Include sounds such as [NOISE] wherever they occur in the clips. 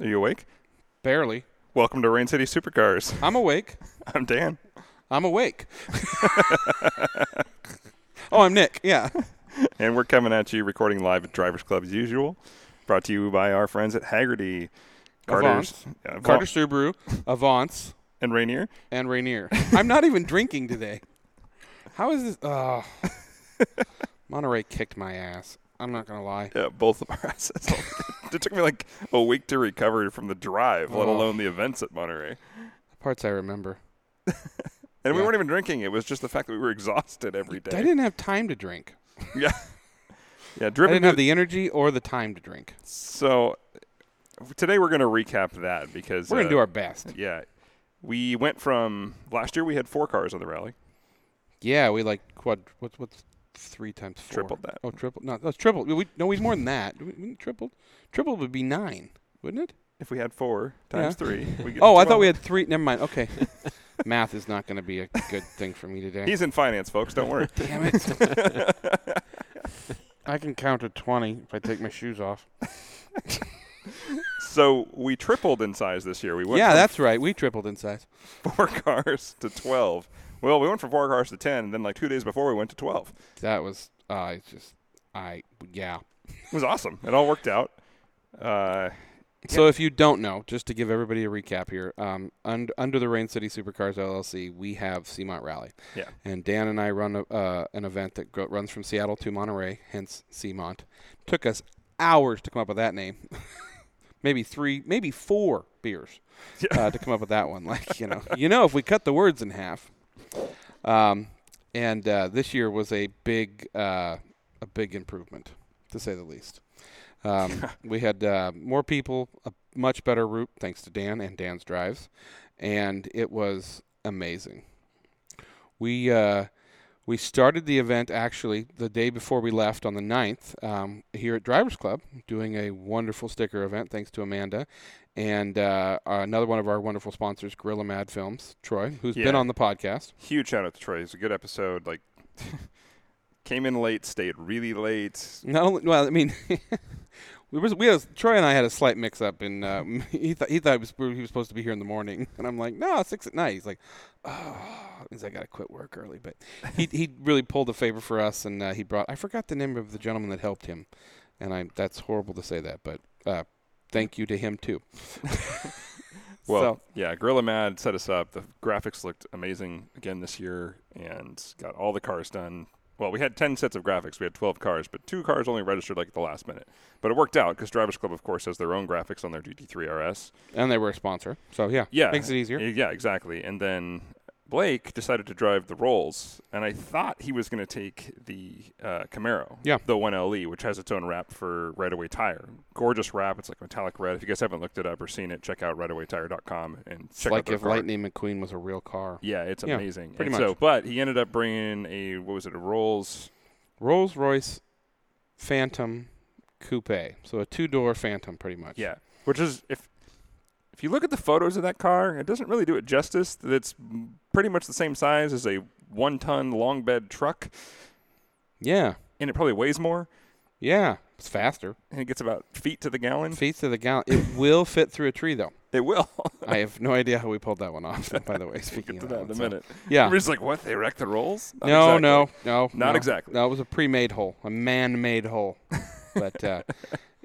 Are you awake? Barely. Welcome to Rain City Supercars. [LAUGHS] I'm awake. [LAUGHS] I'm Dan. I'm awake. [LAUGHS] oh, I'm Nick. Yeah. And we're coming at you recording live at Drivers Club as usual. Brought to you by our friends at Hagerty. Carter's, uh, Carter Subaru, Avance, and Rainier. and Rainier. I'm not even drinking today. How is this? Oh. Monterey kicked my ass. I'm not going to lie. Yeah, both of our assets. [LAUGHS] it took me like a week to recover from the drive, let Oh. alone the events at Monterey. Parts I remember. [LAUGHS] And we weren't even drinking. It was just the fact that we were exhausted every day. I didn't have time to drink. [LAUGHS] Yeah. Yeah, I didn't have the energy or the time to drink. So today we're going to recap that because We're going uh, to do our best. Yeah. We went from last year we had four cars on the rally. Yeah, we like quad. What's what's three times four? Tripled that. Oh, triple. No, that's triple. We, no, we more than that. We, we tripled. Triple would be nine, wouldn't it? If we had four times Yeah. three, we get Oh, I thought we had three. Never mind. Okay. [LAUGHS] Math is not going to be a good thing for me today. He's in finance, folks. Don't worry. [LAUGHS] Damn it. [LAUGHS] I can count to 20 if I take my shoes off. so we tripled in size this year. We went yeah, that's right. We tripled in size. four cars to twelve. Well, we went from four cars to ten, and then like two days before we went to twelve. That was, uh, it's just, I, yeah. It was awesome. It all worked out. Uh, So if you don't know, just to give everybody a recap here, um, under, under the Rain City Supercars LLC, we have Seamont Rally. Yeah. And Dan and I run a, uh, an event that go, runs from Seattle to Monterey, hence Seamont. Took us hours to come up with that name. [LAUGHS] maybe three, maybe four beers [LAUGHS] uh, to come up with that one. Like you know, [LAUGHS] you know, if we cut the words in half. Um, and uh, this year was a big, uh, a big improvement, to say the least. Um, [LAUGHS] we had uh, more people, a much better route, thanks to Dan and Dan's drives, and it was amazing. We uh, we started the event actually the day before we left on the 9th um, here at Drivers Club, doing a wonderful sticker event, thanks to Amanda. And uh, another one of our wonderful sponsors, Gorilla Mad Films, Troy, who's been on the podcast. huge shout out to Troy. It's a good episode. Like, [LAUGHS] came in late, stayed really late. Not only, well, I mean, [LAUGHS] we was we Troy and I had a slight mix up, and uh, [LAUGHS] he thought he thought it was, he was supposed to be here in the morning, and I'm like, no, six at night. He's like, oh, like, I gotta quit work early, but he he [LAUGHS] really pulled a favor for us, and uh, he brought I forgot the name of the gentleman that helped him, and I that's horrible to say that, but uh, thank you to him too. Well, So- yeah, Gorilla Mad set us up. The graphics looked amazing again this year and got all the cars done. Well, we had 10 sets of graphics. We had 12 cars, but two cars only registered like at the last minute. But it worked out because Drivers Club, of course, has their own graphics on their GT3 RS. and they were a sponsor, so yeah, Yeah. makes it easier. Yeah, exactly. And then Blake decided to drive the Rolls, and I thought he was going to take the uh, Camaro, Yeah. the 1LE, which has its own wrap for right away tire. Gorgeous wrap. It's like metallic red. If you guys haven't looked it up or seen it, check out rightawaytire.com and It's check out like if car. Lightning McQueen was a real car. Yeah, it's Yeah, amazing. pretty And much. So, but he ended up bringing a what was it? A Rolls. Rolls Royce Phantom Coupe, so a two door Phantom, pretty much. Yeah, which is if if you look at the photos of that car, it doesn't really do it justice. That it's pretty much the same size as a one ton long bed truck, yeah, and it probably weighs more, yeah. It's faster. and it gets about feet to the gallon. Feet to the gallon. It will fit through a tree, though. It will. [LAUGHS] I have no idea how we pulled that one off. [LAUGHS] By the way, we'll speaking get to of that that, in a one, so- minute. Yeah. We're just like, what? They wrecked the rolls? Not no, exactly. no, no, Not no. exactly. No, it was a pre-made hole, a man-made hole. [LAUGHS] but uh,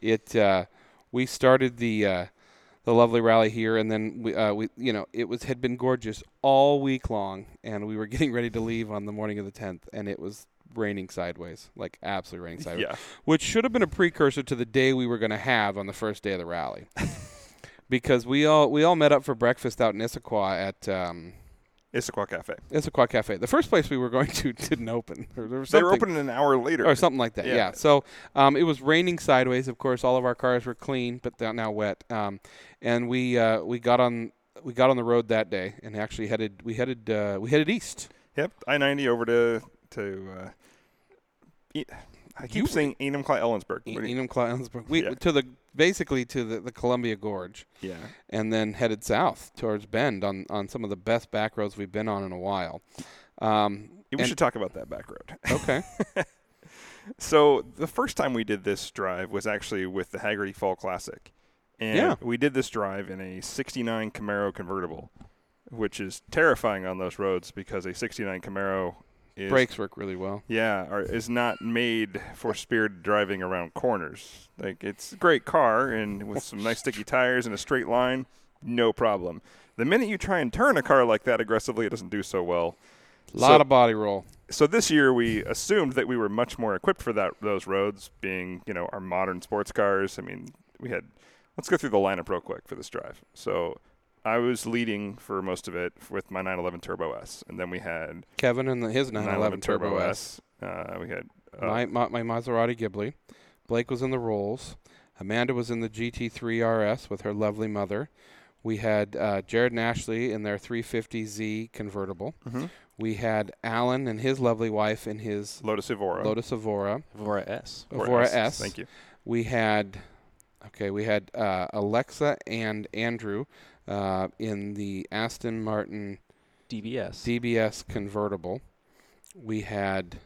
it, uh, we started the uh, the lovely rally here, and then we, uh, we, you know, it was had been gorgeous all week long, and we were [LAUGHS] getting ready to leave on the morning of the tenth, and it was raining sideways, like absolutely raining [LAUGHS] sideways, Yeah. which should have been a precursor to the day we were going to have on the first day of the rally. [LAUGHS] Because we all we all met up for breakfast out in Issaquah at um, Issaquah Cafe. Issaquah Cafe. The first place we were going [LAUGHS] to didn't open. Or there was They were opening an hour later. or something like that. Yeah. Yeah. So um, it was raining sideways. Of course, all of our cars were clean, but they're now wet. Um, and we uh, we got on we got on the road that day and actually headed we headed uh, we headed east. Yep, I ninety over to to. Uh, I keep You- saying Enumclaw Ellensburg. E- What do you- Enum Clownsburg. We Yeah. to the basically to the, the Columbia Gorge, yeah, and then headed south towards Bend on on some of the best back roads we've been on in a while. Um, we and- should talk about that back road. okay. [LAUGHS] So the first time we did this drive was actually with the Hagerty Fall Classic, And Yeah. we did this drive in a 69 Camaro convertible, which is terrifying on those roads because a 69 Camaro is Brakes work really well. yeah, are, is not made for spirited driving around corners. Like it's a great car and with some nice sticky tires and a straight line, no problem. The minute you try and turn a car like that aggressively, it doesn't do so well. A lot So- of body roll. So this year we assumed that we were much more equipped for that those roads, being you know our modern sports cars. I mean, we had. Let's go through the lineup real quick for this drive. So I was leading for most of it with my 911 Turbo S, and then we had Kevin and the, his 911 Turbo S. Uh, we had uh, my, my my Maserati Ghibli. Blake was in the Rolls. Amanda was in the GT3 RS with her lovely mother. We had uh, Jared and Ashley in their 350Z convertible. mhm, We had Alan and his lovely wife in his Lotus Evora. Lotus Evora. Evora S. or Evora S. Thank you. We had, okay, we had uh, Alexa and Andrew uh, in the Aston Martin DBS. DBS convertible. We had.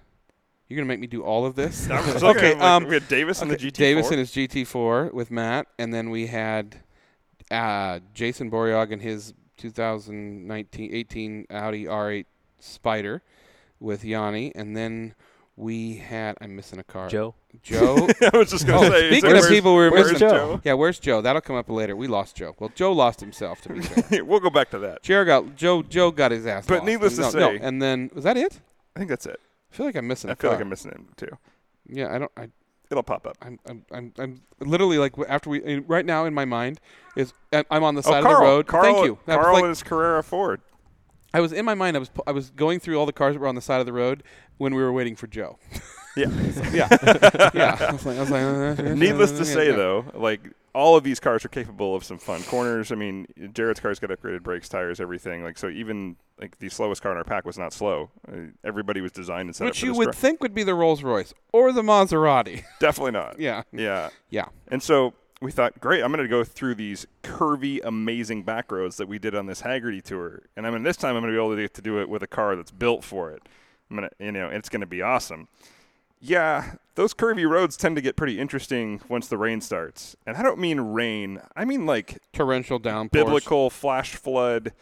You're gonna make me do all of this? [LAUGHS] I [LAUGHS] okay. Um, we had Davis in the GT4. Davis in his GT4 with Matt, and then we had uh, Jason Boryog in his 2019 18 Audi R8 Spider with Yanni, and then we had. I'm missing a car. Joe. Joe. [LAUGHS] I was just gonna Oh, say. speaking of people we were missing- Joe? yeah, where's Joe? That'll come up later. We lost Joe. Well, Joe lost himself to be [LAUGHS] fair. we'll go back to that. Jared got Joe. Joe got his ass. But lost. needless to no, say- no, and then was that it? I think that's it. I feel like I'm missing. I a feel like. I'm missing him too. Yeah, I don't. I, It'll pop up. I'm, I'm, I'm, I'm literally like after we right now in my mind is I- I'm on the oh, side oh, of Carl. the road. Carl, Thank you. I was Carl like- and his Carrera Ford. I was in my mind. I was I was going through all the cars that were on the side of the road when we were waiting for Joe. Yeah. [LAUGHS] yeah, [LAUGHS] yeah. I was like, I was like, uh, Needless to say, though, like all of these cars are capable of some fun corners. I mean, Jared's car's got upgraded brakes, tires, everything. Like so, even like the slowest car in our pack was not slow. Uh, everybody was designed and set up which you would think would be the Rolls Royce or the Maserati. Definitely not. [LAUGHS] yeah, Yeah. yeah. And so we thought, great, I'm going to go through these curvy, amazing back roads that we did on this Hagerty tour. And I mean, this time I'm going to be able to get to do it with a car that's built for it. I'm going to, you know, it's going to be awesome. Yeah, those curvy roads tend to get pretty interesting once the rain starts. And I don't mean rain, I mean like Torrential downpours. biblical flash flood.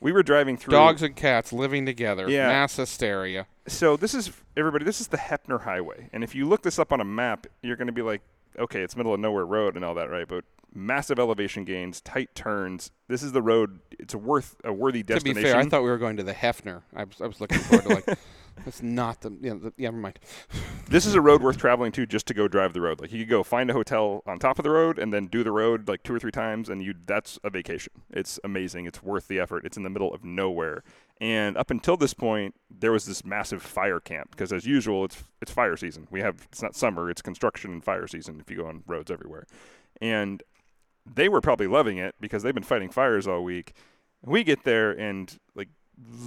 We were driving through Dogs and cats living together. Yeah. Mass hysteria. so this is everybody this is the Heppner Highway. And if you look this up on a map, you're going to be like, okay, it's middle of nowhere road and all that, right? But massive elevation gains, tight turns. This is the road. It's a worth a worthy destination. To be fair, I thought we were going to the Hefner. I was, I was looking forward to like. [LAUGHS] That's not the. Yeah, the, yeah, never mind. [LAUGHS] this is a road worth traveling to just to go drive the road. Like you could go find a hotel on top of the road and then do the road like two or three times, and you that's a vacation. It's amazing. It's worth the effort. It's in the middle of nowhere. And up until this point, there was this massive fire camp because, as usual, it's it's fire season. We have it's not summer; it's construction and fire season. If you go on roads everywhere, and they were probably loving it because they've been fighting fires all week. We get there and like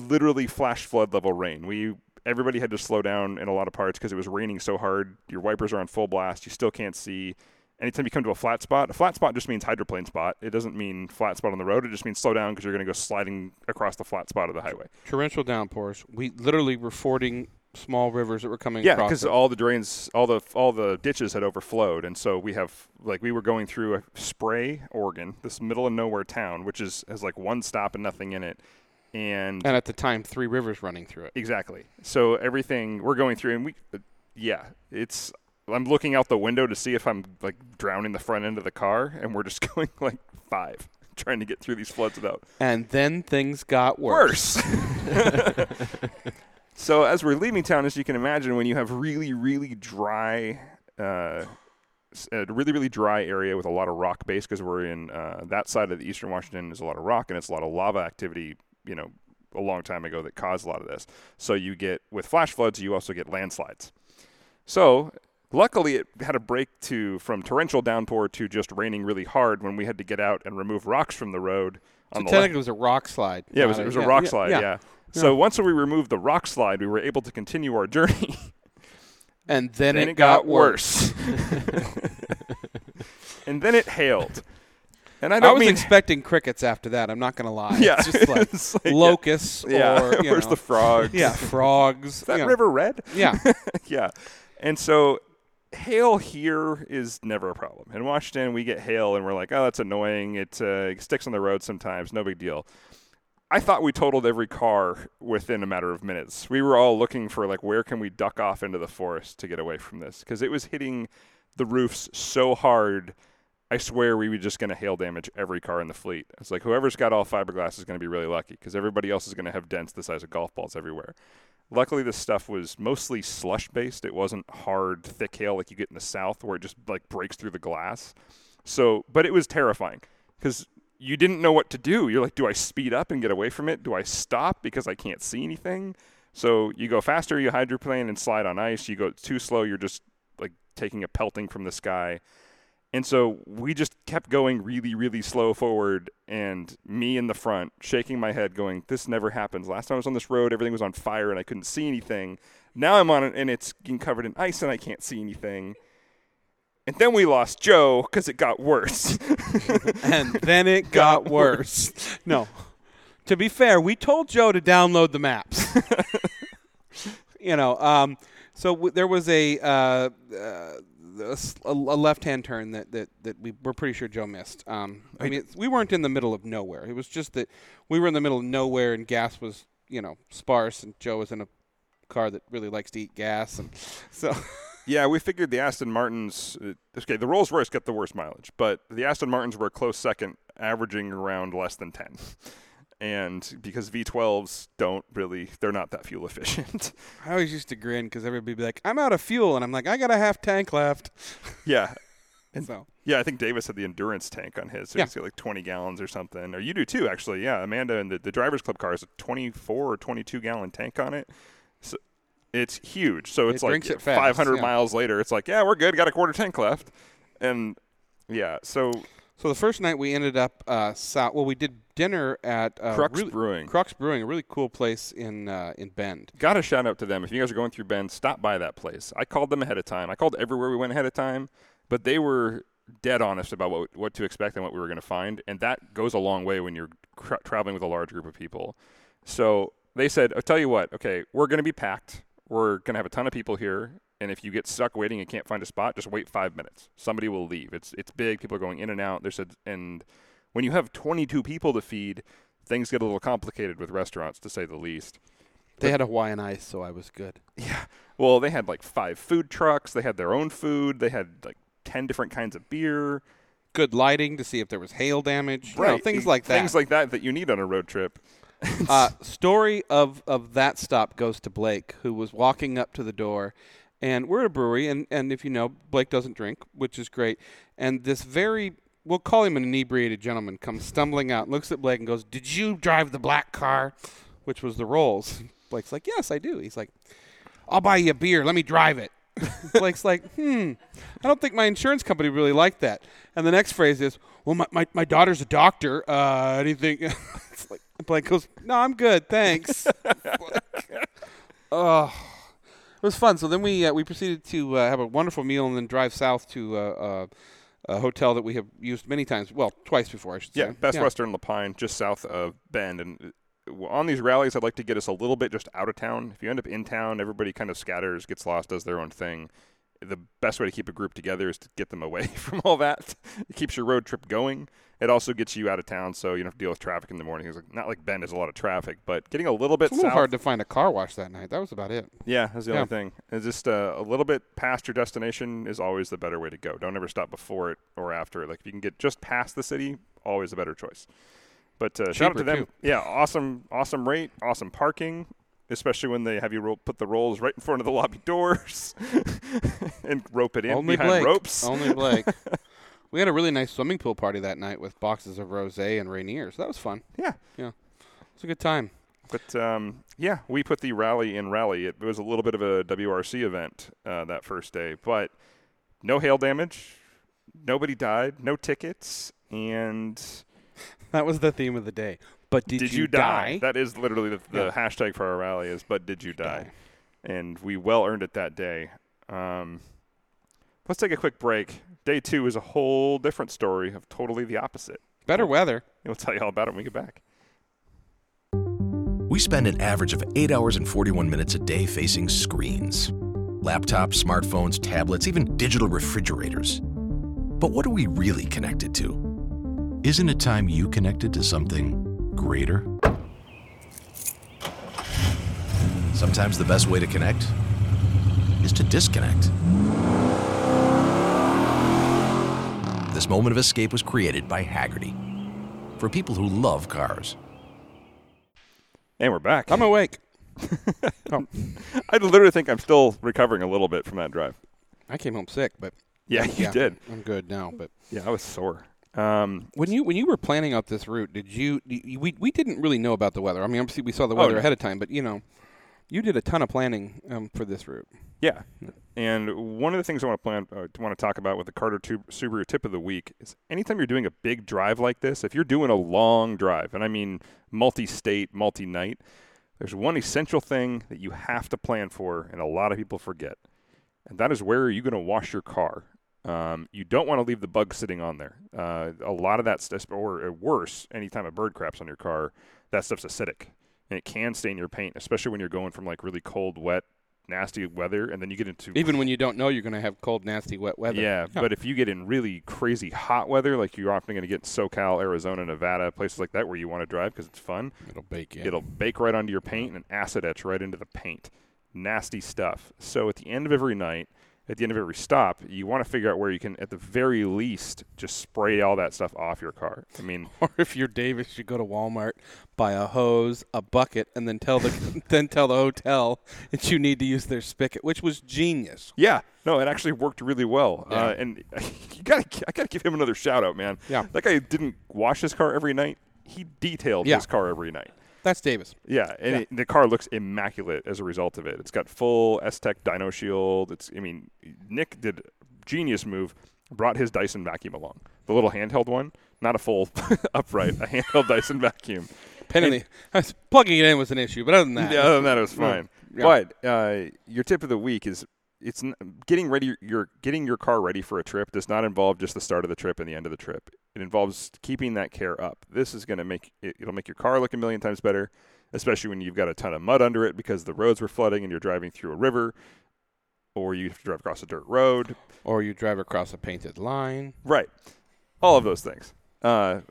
literally flash flood level rain. We everybody had to slow down in a lot of parts because it was raining so hard. Your wipers are on full blast. You still can't see. Anytime you come to a flat spot, a flat spot just means hydroplane spot. It doesn't mean flat spot on the road. It just means slow down because you're going to go sliding across the flat spot of the highway. Torrential downpours. We literally were fording small rivers that were coming Yeah, across. because all the drains, all the all the ditches had overflowed, and so we have like we were going through a Spray, Oregon, this middle of nowhere town, which is has like one stop and nothing in it, and and at the time, three rivers running through it. Exactly. So everything we're going through, and we, uh, yeah, it's. I'm looking out the window to see if I'm like drowning the front end of the car, and we're just [LAUGHS] going like five, trying to get through these floods without And then things got worse. worse. [LAUGHS] so as we're leaving town, as you can imagine, when you have really, really dry, uh, a really, really dry area with a lot of rock base, because we're in uh, that side of the eastern Washington, is a lot of rock and it's a lot of lava activity. You know, a long time ago that caused a lot of this. So you get with flash floods, you also get landslides. So luckily, it had a break to from torrential downpour to just raining really hard when we had to get out and remove rocks from the road. So the technically, it was a rock slide. Yeah, it was, uh, it was a yeah, rock yeah, slide. Yeah. Yeah. So once we removed the rock slide, we were able to continue our journey. [LAUGHS] And then, then it, got, worse. [LAUGHS] and then it hailed. And I I, was mean expecting crickets after that. I'm not going to lie. yeah, It's just like [LAUGHS] It's like, locusts yeah. or you Where's know, the frogs? yeah, frogs. Is that you know. river red? Yeah. yeah. And so hail here is never a problem. In Washington, we get hail and we're like, oh, that's annoying. It, uh, sticks on the road sometimes. No big deal. I thought we totaled every car within a matter of minutes. We were all looking for like where can we duck off into the forest to get away from this because it was hitting the roofs so hard. I swear we were just going to hail damage every car in the fleet. It's like whoever's got all fiberglass is going to be really lucky because everybody else is going to have dents the size of golf balls everywhere. Luckily, this stuff was mostly slush based. It wasn't hard, thick hail like you get in the south where it just like breaks through the glass. So, but it was terrifying because you didn't know what to do. You're like, do I speed up and get away from it? Do I stop because I can't see anything? So you go faster, you hydroplane and slide on ice. You go too slow, you're just like taking a pelting from the sky. And so we just kept going really, really slow forward, and me in the front, shaking my head, going, This never happens. Last time I was on this road, everything was on fire and I couldn't see anything. Now I'm on it and it's getting covered in ice and I can't see anything. And then we lost Joe because it got worse. [LAUGHS] and then it [LAUGHS] got, got worse. worse. No. To be fair, we told Joe to download the maps. [LAUGHS] you know, um, so w- there was a, uh, uh, a, left-hand turn that, that, that we we're pretty sure Joe missed. Um, I mean, we weren't in the middle of nowhere. It was just that we were in the middle of nowhere, and gas was you know sparse, and Joe was in a car that really likes to eat gas, and [LAUGHS] so. [LAUGHS] Yeah, we figured the Aston Martins. Uh, okay, the Rolls Royce got the worst mileage, but the Aston Martins were a close second, averaging around less than ten. And because V12s don't really, they're not that fuel [LAUGHS] efficient. I always used to grin because everybody would be like, "I'm out of fuel," and I'm like, "I got a half tank left." [LAUGHS] Yeah, [LAUGHS] and so yeah, I think Davis had the endurance tank on his, so yeah. he's got like 20 gallons or something. Or you do too, actually. Yeah, Amanda and the, the drivers club car has a 24 or 22 gallon tank on it. So it's huge. So it's it like it 500 yeah. miles later, it's like, yeah, we're good. Got a quarter tank left. And yeah, so. So the first night we ended up uh, south. Well, we did dinner at uh, Crux really, Brewing. Crux Brewing, a really cool place in uh, in Bend. Got a shout out to them. If you guys are going through Bend, stop by that place. I called them ahead of time. I called everywhere we went ahead of time, but they were dead honest about what what to expect and what we were going to find, and that goes a long way when you're tra- traveling with a large group of people. So they said, "I'll tell you what. Okay, we're going to be packed." We're going to have a ton of people here, and if you get stuck waiting and can't find a spot, just wait five minutes. Somebody will leave. It's it's big. People are going in and out. There's a and when you have 22 people to feed, things get a little complicated with restaurants, to say the least. They but, had a Hawaiian ice, so I was good. Yeah. Well, they had like five food trucks. They had their own food. They had like 10 different kinds of beer. Good lighting to see if there was hail damage. Right. You know, things like that. Things like that that you need on a road trip. [LAUGHS] uh, story of, of that stop goes to Blake, who was walking up to the door. And we're at a brewery, and, and if you know, Blake doesn't drink, which is great. And this very, we'll call him an inebriated gentleman, comes stumbling out, looks at Blake, and goes, Did you drive the black car? Which was the Rolls. [LAUGHS] Blake's like, Yes, I do. He's like, I'll buy you a beer. Let me drive it. [LAUGHS] Blake's like, hmm, I don't think my insurance company really liked that. And the next phrase is, well, my, my, my daughter's a doctor. Uh, anything? [LAUGHS] it's like, Blake goes, no, I'm good, thanks. oh, it was fun. So then we uh, we proceeded to uh, have a wonderful meal and then drive south to uh, uh a hotel that we have used many times. Well, twice before, I should yeah, say. Best yeah, Best Western La Pine, just south of Bend, and uh, on these rallies, I'd like to get us a little bit just out of town. If you end up in town, everybody kind of scatters, gets lost, does their own thing. The best way to keep a group together is to get them away [LAUGHS] from all that. It keeps your road trip going. It also gets you out of town, so you don't have to deal with traffic in the morning. It's like, not like Bend has a lot of traffic, but getting a little bit it's a little south, hard to find a car wash that night. That was about it. Yeah, that's the yeah. only thing. It's just uh, a little bit past your destination is always the better way to go. Don't ever stop before it or after it. Like if you can get just past the city, always a better choice. But uh, shout out to them. Too. Yeah, awesome, awesome rate, awesome parking, especially when they have you roll, put the rolls right in front of the lobby [LAUGHS] doors [LAUGHS] and rope it in Only behind Blake. ropes. Only Blake. [LAUGHS] we had a really nice swimming pool party that night with boxes of rosé and Rainier, so that was fun. Yeah, yeah, it was a good time. But um, yeah, we put the rally in rally. It was a little bit of a WRC event uh, that first day, but no hail damage, nobody died, no tickets, and [LAUGHS] that was the theme of the day. But did, did you, you die? die? That is literally the, the yeah. hashtag for our rally is "But did you die?" die. And we well earned it that day. Um, let's take a quick break. Day two is a whole different story of totally the opposite. Better we'll, weather. We'll tell you all about it when we get back. We spend an average of eight hours and 41 minutes a day facing screens laptops, smartphones, tablets, even digital refrigerators. But what are we really connected to? Isn't it time you connected to something greater? Sometimes the best way to connect is to disconnect. This moment of escape was created by Hagerty for people who love cars. And we're back. I'm awake. [LAUGHS] oh, I literally think I'm still recovering a little bit from that drive. I came home sick, but Yeah, you yeah, did. I'm good now. But Yeah, I was sore. Um, when you when you were planning out this route, did you, you we we didn't really know about the weather. I mean, obviously we saw the Oh, weather no. ahead of time, but you know, you did a ton of planning um, for this route. yeah. And one of the things I want to plan, uh, want to talk about with the Carter Subaru tip of the week is anytime you're doing a big drive like this, if you're doing a long drive, and I mean multi-state, multi-night, there's one essential thing that you have to plan for, and a lot of people forget, and that is where are you going to wash your car? Um, you don't want to leave the bug sitting on there. Uh, a lot of that stuff, or worse, anytime a bird craps on your car, that stuff's acidic, and it can stain your paint, especially when you're going from like really cold, wet, nasty weather, and then you get into Even when you don't know you're going to have cold, nasty, wet weather. yeah, but if you get in really crazy hot weather, like you're often going to get in SoCal, Arizona, Nevada, places like that where you want to drive because it's fun, it'll bake in. it'll bake right onto your paint and acid etch right into the paint. Nasty stuff. So at the end of every night, at the end of every stop, you want to figure out where you can, at the very least, just spray all that stuff off your car. I mean, [LAUGHS] Or if you're Davis, you go to Walmart, buy a hose, a bucket, and then tell the [LAUGHS] then tell the hotel that you need to use their spigot, which was genius. Yeah, no, it actually worked really well. Yeah. Uh, and [LAUGHS] you got I got to give him another shout out, man. Yeah. that guy didn't wash his car every night. He detailed Yeah. his car every night. That's Davis. Yeah, and Yeah. It, the car looks immaculate as a result of it. It's got full S-Tech dyno shield. It's, I mean, Nick did a genius move, brought his Dyson vacuum along, the little handheld one, not a full [LAUGHS] upright, a handheld Dyson vacuum. Pen in the, plugging it in was an issue, but other than that, Yeah, other than that, it was fine. Yeah. But uh, your tip of the week is it's getting ready. Your getting your car ready for a trip does not involve just the start of the trip and the end of the trip. It involves keeping that care up. This is going to make it, it'll make your car look a million times better, especially when you've got a ton of mud under it because the roads were flooding and you're driving through a river, or you have to drive across a dirt road. or you drive across a painted line. Right, all of those things. Uh,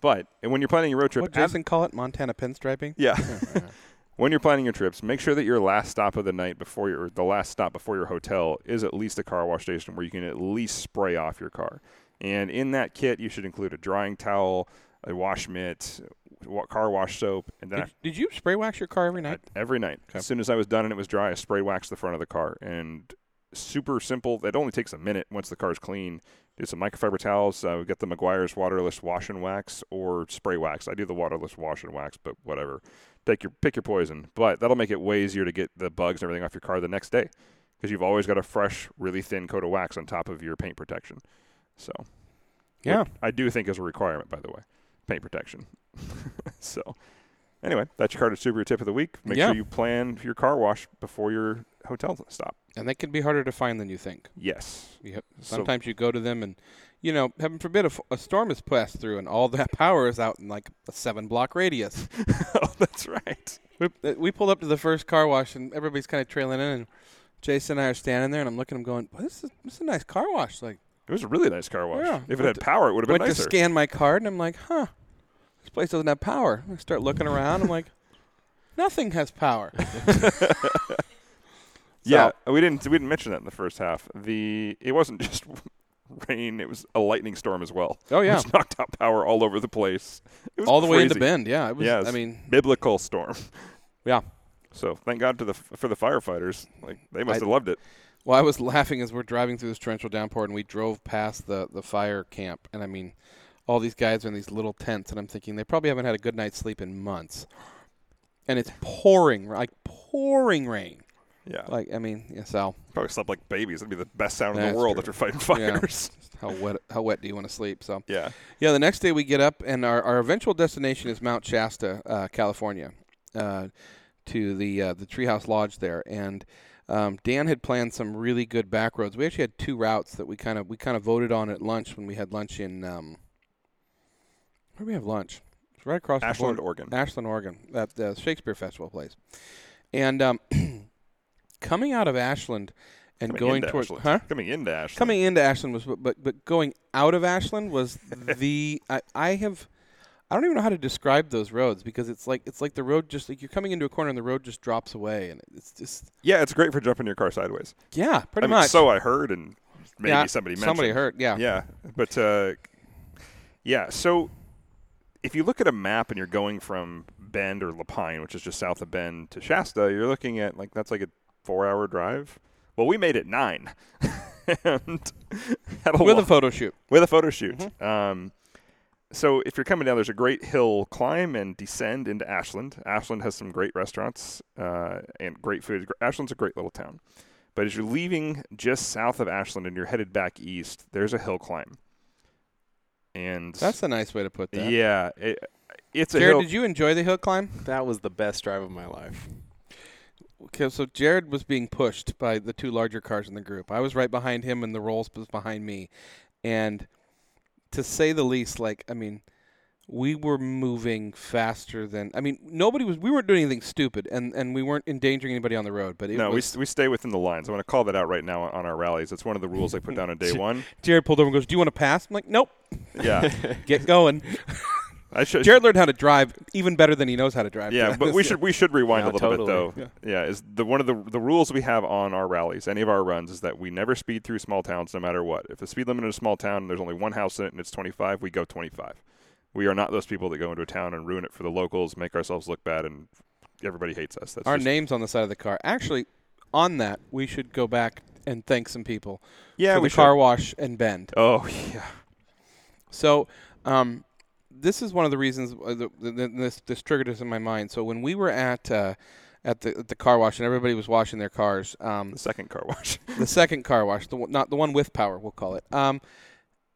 but and when you're planning your road trip, What as- Jason call it? Montana pinstriping. yeah. [LAUGHS] when you're planning your trips, make sure that your last stop of the night before your the last stop before your hotel is at least a car wash station where you can at least spray off your car. And in that kit, you should include a drying towel, a wash mitt, car wash soap, and then Did, did you spray wax your car every night? every night, Okay. as soon as I was done and it was dry, I spray waxed the front of the car. And super simple. It only takes a minute once the car's clean. Do some microfiber towels. Uh, get the Meguiar's waterless wash and wax or spray wax. I do the waterless wash and wax, but whatever. Take your pick your poison. But that'll make it way easier to get the bugs and everything off your car the next day because you've always got a fresh, really thin coat of wax on top of your paint protection. So Yeah. I do think is a requirement, by the way, paint protection. [LAUGHS] so, anyway, that's your Carter Subaru tip of the week. Make Yeah. sure you plan your car wash before your hotel stop. And they can be harder to find than you think. Yes. Yep. So- Sometimes you go to them and, you know, heaven forbid a, storm has passed through and all that [LAUGHS] power is out in like a seven block radius. [LAUGHS] oh, that's right. we, uh, we pulled up to the first car wash and everybody's kind of trailing in and Jason and I are standing there and I'm looking at him going, well, this, is, this is a nice car wash. Like, It was a really nice car wash. Yeah. If it had to- power, it would have been went nicer. to scan my card and I'm like, huh, this place doesn't have power. I start looking around. I'm like, nothing has power. [LAUGHS] yeah, we didn't we didn't mention that in the first half. The it wasn't [LAUGHS] just rain; it was a lightning storm as well. Oh, yeah. which [LAUGHS] knocked out power all over the place. It was all the way into. Bend. Yeah, it was. Yeah, it I mean, biblical storm. [LAUGHS] yeah. So thank God to the for the firefighters. Like they must I- have loved it. Well, I was laughing as we're driving through this torrential downpour, and we drove past the the fire camp, and I mean, all these guys are in these little tents, and I'm thinking they probably haven't had a good night's sleep in months, and it's pouring like pouring rain. Yeah, Like I mean, yeah, so probably slept like babies. That'd be the best sound in the world true. after fighting Yeah. fires. how wet how wet do you want to sleep? So Yeah. yeah, the next day we get up, and our, our eventual destination is Mount Shasta, uh, California, uh, to the uh, the Treehouse Lodge there, and. Um, Dan had planned some really good back roads. We actually had two routes that we kind of we kind of voted on at lunch when we had lunch in um, where did we have lunch? It's right across the Ashland. Oregon. Ashland, Oregon, at the Shakespeare Festival place. And um, [CLEARS THROAT] coming out of Ashland and Coming going towards Ashland. huh? Coming into Ashland. Coming into Ashland was, but but going out of Ashland was [LAUGHS] the I, I have. I don't even know how to describe those roads because it's like it's like the road just like you're coming into a corner and the road just drops away and it's just Yeah, it's great for jumping your car sideways. yeah pretty I mean, much so I heard, and maybe Yeah, somebody mentioned. somebody heard yeah Yeah, but uh, yeah. So if you look at a map and you're going from Bend or Lapine, which is just south of Bend, to Shasta, you're looking at like that's like a four-hour drive. Well, we made it nine, [LAUGHS] and had a with lo- a photo shoot with a photo shoot. Um, so if you're coming down, there's a great hill climb and descend into Ashland. Ashland has some great restaurants uh, and great food. Ashland's a great little town. But as you're leaving just south of Ashland and you're headed back east, there's a hill climb. And that's a nice way to put that yeah, it, it's a Jared hill. did you enjoy the hill climb That was the best drive of my life. Okay, so Jared was being pushed by the two larger cars in the group. I was right behind him, and the Rolls was behind me. And to say the least, like I mean, we were moving faster than I mean, nobody was. We weren't doing anything stupid, and and we weren't endangering anybody on the road. But it no, we, was, s- we stay within the lines. I want to call that out right now on our rallies. It's one of the rules I put down on day [LAUGHS] one. Jared pulled over and goes, "Do you want to pass?" I'm like, "Nope, Yeah, [LAUGHS] get going." [LAUGHS] I should. Jared learned how to drive even better than he knows how to drive. Yeah, [LAUGHS] but we should we should rewind Yeah, a little totally. bit though. Yeah. is the one of the the rules we have on our rallies, any of our runs, is that we never speed through small towns, no matter what. If the speed limit in a small town, there's only one house in it, and it's 25, we go 25. We are not those people that go into a town and ruin it for the locals, make ourselves look bad, and everybody hates us. That's our just, names on the side of the car. Actually, on that, we should go back and thank some people. Yeah, for we the car wash and bend. Oh [LAUGHS] yeah, So, um, this is one of the reasons uh, the, the, the, this this triggered this in my mind. So when we were at uh, at the at the car wash and everybody was washing their cars, um, the second car wash. [LAUGHS] the second car wash, the one, not the one with power, we'll call it. Um,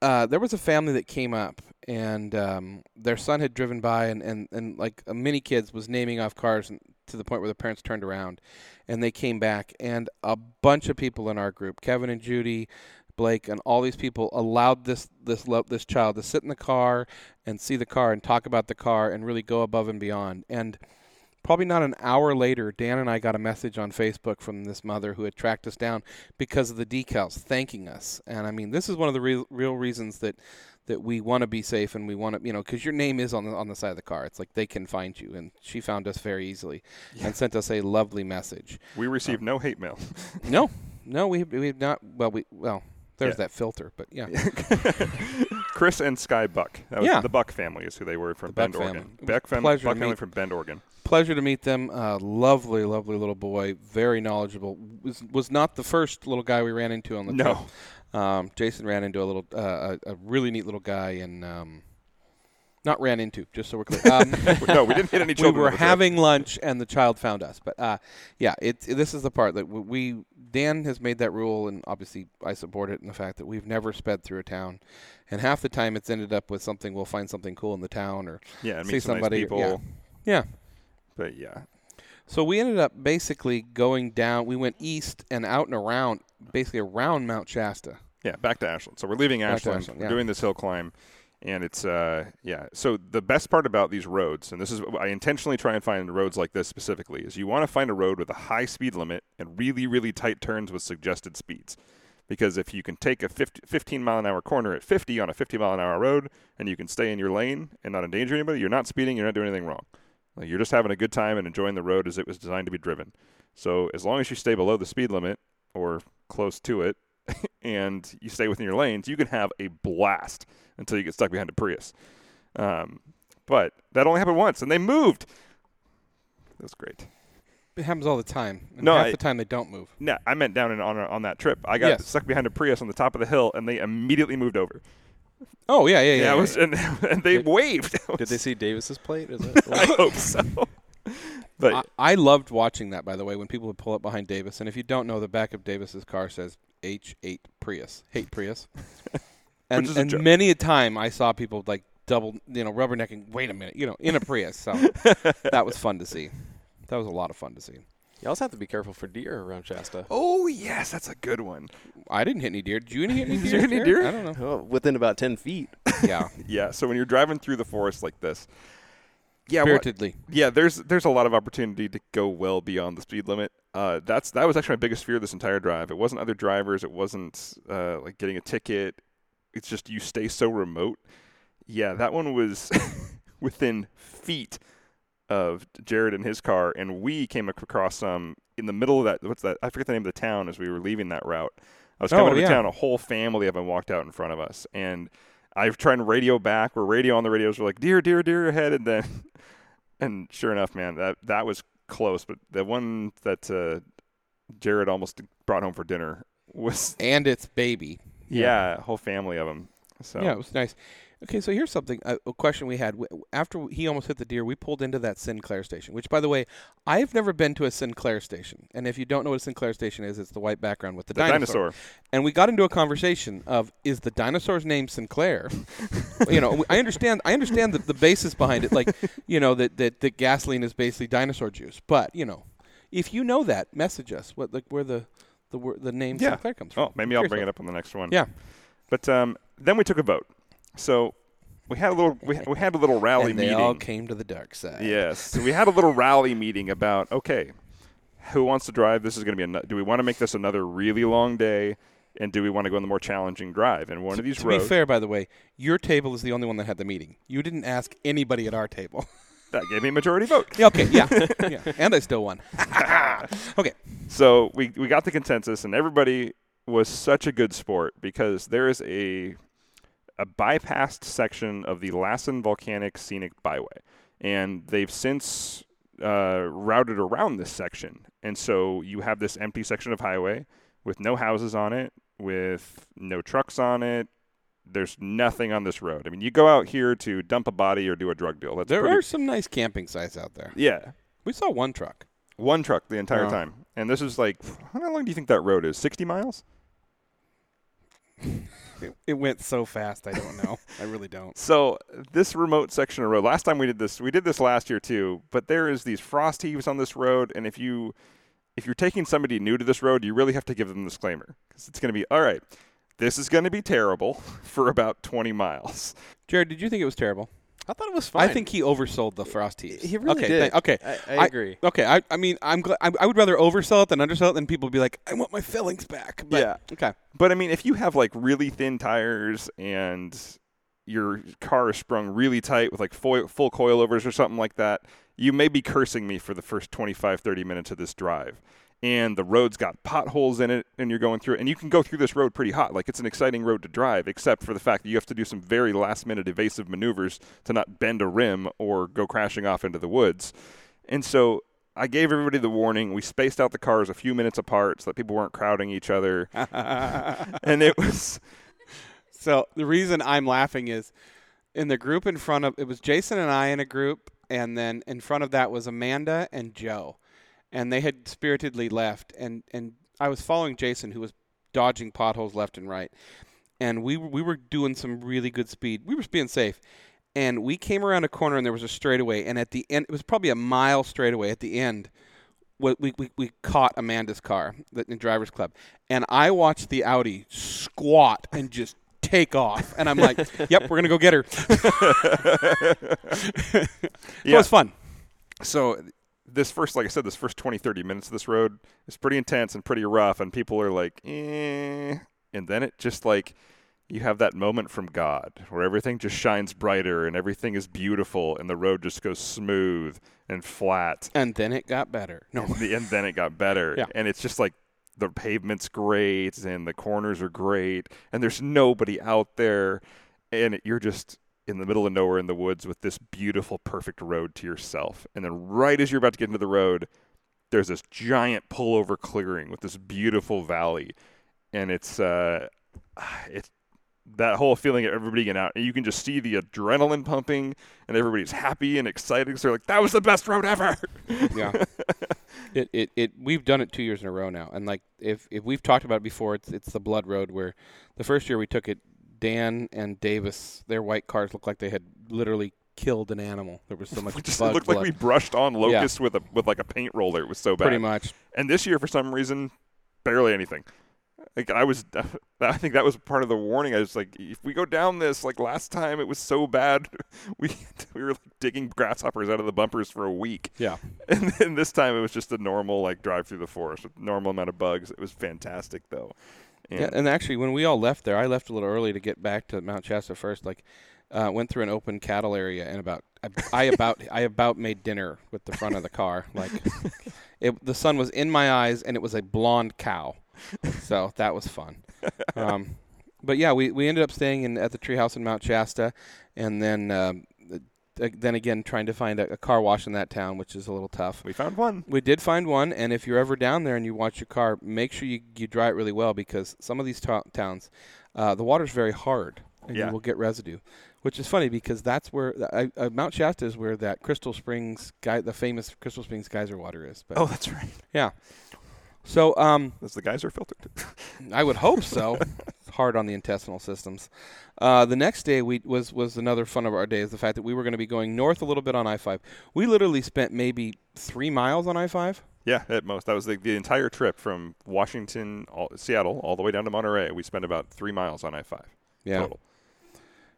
uh, there was a family that came up, and um, their son had driven by, and, and, and like a mini kids was naming off cars and, to the point where the parents turned around, and they came back, and a bunch of people in our group, Kevin and Judy, Blake, and all these people allowed this this this child to sit in the car and see the car and talk about the car and really go above and beyond, and probably not an hour later, Dan and I got a message on Facebook from this mother who had tracked us down because of the decals, thanking us. And I mean, this is one of the real, real reasons that that we want to be safe and we want to, you know, because your name is on the on the side of the car. It's like they can find you, and she found us very easily and sent us a lovely message. we received Oh. no hate mail. [LAUGHS] No, no, we we've not. Well, we well. There's Yeah. that filter, but yeah, [LAUGHS] Chris and Sky Buck. That was Yeah. the Buck family is who they were from The Buck Bend, Oregon. family. Buck, a fam- Buck family from Bend, Oregon. pleasure to meet them. Uh, lovely, lovely little boy, very knowledgeable. Was was not the first little guy we ran into on the trip. No, Um, Jason ran into a little, uh, a, a really neat little guy, and um, not ran into, just so we're clear. [LAUGHS] Um, no, we didn't hit any [LAUGHS] children. we were having lunch, and the child found us. But uh, yeah, it, this is the part that we- Dan has made that rule, and obviously I support it in the fact that we've never sped through a town, and half the time it's ended up with something. We'll find something cool in the town, or yeah, see some somebody- nice people. yeah. yeah. But yeah, So we ended up basically going down. We went east and out and around, basically around Mount Shasta. Yeah, back to Ashland. So we're leaving Ashland. Ashland, We're yeah. doing this hill climb, and it's uh yeah. So the best part about these roads, and this is I intentionally try and find roads like this specifically, is you want to find a road with a high speed limit and really really tight turns with suggested speeds. Because if you can take a 50, 15 mile an hour corner at 50 on a 50 mile an hour road, and you can stay in your lane and not endanger anybody, you're not speeding, you're not doing anything wrong. Like you're just having a good time and enjoying the road as it was designed to be driven. So as long as you stay below the speed limit or close to it, [LAUGHS] and you stay within your lanes, you can have a blast until you get stuck behind a Prius. Um, but that only happened once, and they moved. That's great. It happens all the time. And No, half I- the time they don't move. No, I meant down in, on on that trip. I got Yes. stuck behind a Prius on the top of the hill, and they immediately moved over. Oh yeah, yeah, yeah. Yeah, yeah. was, and, [LAUGHS] and they Did- waved. Did they see Davis's plate? Is? [LAUGHS] I hope so. [LAUGHS] But I, I loved watching that. By the way, when people would pull up behind Davis, and if you don't know, the back of Davis's car says H8 Prius, hate Prius, and is a and joke. many a time I saw people like double, you know, rubbernecking. Wait a minute, you know, in a Prius. So [LAUGHS] that was fun to see. That was a lot of fun to see. You also have to be careful for deer around Shasta. oh yes, that's a good one. I didn't hit any deer. Did you hit any Did deer? you hit any [LAUGHS] deer? I don't know. Oh, within about ten feet. [LAUGHS] Yeah, Yeah, so when you're driving through the forest like this, yeah, what, spiritedly. yeah, there's there's a lot of opportunity to go well beyond the speed limit. uh, that's that was actually my biggest fear this entire drive. It wasn't other drivers. It wasn't uh, like getting a ticket. It's just you stay so remote. Yeah, that one was [LAUGHS] within feet of Jared and his car, and we came across some in the middle of that. What's that? I forget the name of the town as we were leaving that route. I was coming Oh, into yeah. town. A whole family of them walked out in front of us, and I was trying to radio back. We're radio on the radios. We're like, "Deer, deer, deer ahead!" And then, [LAUGHS] and sure enough, man, that that was close. But the one that uh, Jared almost brought home for dinner was And it's baby. Yeah, a whole family of them. So Yeah, it was nice. Okay, so here's something a, a question we had after he almost hit the deer. We pulled into that Sinclair station, which, by the way, I've never been to a Sinclair station. And if you don't know what a Sinclair station is, it's the white background with the, the dinosaur. And we got into a conversation of is the dinosaur's name Sinclair? [LAUGHS] you know, I understand. I understand the, the basis behind it, like you know that that that gasoline is basically dinosaur juice. But you know, if you know that, message us what like where the the wor- the name Yeah. Sinclair comes from. Oh, maybe I'll bring it up on the next one. Yeah. But um, then we took a vote. So we had a little we, we had a little [LAUGHS] rally and they meeting. all came to the dark side. Yes. So we had a little rally meeting about okay, who wants to drive? This is going to be a. Do we want to make this another really long day? And do we want to go on the more challenging drive? And one of these To roads To be fair, by the way, your table is the only one that had the meeting. You didn't ask anybody at our table. [LAUGHS] that gave me a majority vote. Yeah, okay, yeah, [LAUGHS] yeah, and I still won. [LAUGHS] okay, So we we got the consensus, and everybody was such a good sport because there is a a bypassed section of the Lassen Volcanic Scenic Byway, and they've since uh, routed around this section, and so you have this empty section of highway with no houses on it, with no trucks on it. There's nothing on this road. I mean, you go out here to dump a body or do a drug deal. That's there pretty, are some nice camping sites out there. yeah, We saw one truck. one truck the entire time, and this is like how long do you think that road is? Sixty miles. It, it went so fast. I don't know. [LAUGHS] I really don't. So this remote section of road. Last time we did this, we did this last year too. But there is these frost heaves on this road, and if you if you're taking somebody new to this road, you really have to give them a disclaimer because it's going to be all right. This is going to be terrible [LAUGHS] for about 20 miles. Jared, did you think it was terrible? I thought it was fine. I think he oversold the frost heaves. he really okay, did. thank- okay, I, I agree. Okay, I, I mean, I'm glad. I, I would rather oversell it than undersell it. Than people be like, I want my fillings back. But, Yeah. Okay. But I mean, if you have like really thin tires and your car is sprung really tight with like foil, full coilovers or something like that, you may be cursing me for the first 25, 30 minutes of this drive. And the road's got potholes in it, and you're going through it. And you can go through this road pretty hot. Like it's an exciting road to drive, except for the fact that you have to do some very last minute evasive maneuvers to not bend a rim or go crashing off into the woods. And so I gave everybody the warning. We spaced out the cars a few minutes apart so that people weren't crowding each other. [LAUGHS] and it was So the reason I'm laughing is in the group in front of it was Jason and I in a group, and then in front of that was Amanda and Joe, and they had spiritedly left, and and I was following Jason who was dodging potholes left and right, and we were- we were doing some really good speed. We were being safe. And we came around a corner and there was a straightaway, and at the end, it was probably a mile straightaway. At the end, we, we, we, caught Amanda's car the- Drivers Club, and I watched the Audi squat and just take off, and I'm like, [LAUGHS] "Yep, we're gonna go get her." [LAUGHS] [LAUGHS] so Yeah. it was fun. so this first like i said this first 20 30 minutes of this road is pretty intense and pretty rough and people are like eh. and then it just like you have that moment from god where everything just shines brighter and everything is beautiful and the road just goes smooth and flat And then it got better. No, and, the- and then it got better [LAUGHS] Yeah. and it's just like the pavement's great and the corners are great and there's nobody out there and you're just in the middle of nowhere in the woods with this beautiful perfect road to yourself. And then right as you're about to get into the road there's this giant pullover clearing with this beautiful valley. And it's uh [SIGHS] it's that whole feeling of everybody getting out. And you can just see the adrenaline pumping and everybody's happy and excited. So they're like that was the best road ever. Yeah. [LAUGHS] It, it it we've done it two years in a row now, and like if if we've talked about it before, it's it's the Blood Road where the first year we took it, Dan and Davis, their white cars looked like they had literally killed an animal. There was so [LAUGHS] much just bug looked blood. like we brushed on locusts with a with like a paint roller. It was so bad. pretty much. And this year, for some reason, barely anything. Like I was, [LAUGHS] I think that was part of the warning. I was like, if we go down this, like last time, it was so bad. [LAUGHS] We we were like digging grasshoppers out of the bumpers for a week. Yeah. And then this time it was just a normal like drive through the forest with normal amount of bugs. It was fantastic though. And Yeah, and actually, when we all left there, I left a little early to get back to Mount Shasta first. Like, uh, went through an open cattle area, and about I, I about I about made dinner with the front of the car. Like, [LAUGHS] it, the sun was in my eyes, and it was a blonde cow, so that was fun. [LAUGHS] Um, but yeah, we, we ended up staying in at the treehouse in Mount Shasta, and then um, then again trying to find a, a car wash in that town, which is a little tough. we found one. We did find one, and if you're ever down there and you watch your car, make sure you, you dry it really well because some of these to- towns, uh, the water's very hard, and Yeah. you will get residue. Which is funny because that's where I, uh, Mount Shasta is where that Crystal Springs guy, the famous Crystal Springs geyser water is. But Oh, that's right. yeah, so um, As the geyser filtered. I would hope so. [LAUGHS] Hard on the intestinal systems. Uh, the next day we was was another fun of our day is the fact that we were going to be going north a little bit on I five. We literally spent maybe three miles on I five. yeah, at most. That was the, the entire trip from Washington, all, Seattle, all the way down to Monterey. We spent about three miles on I five Yeah. total.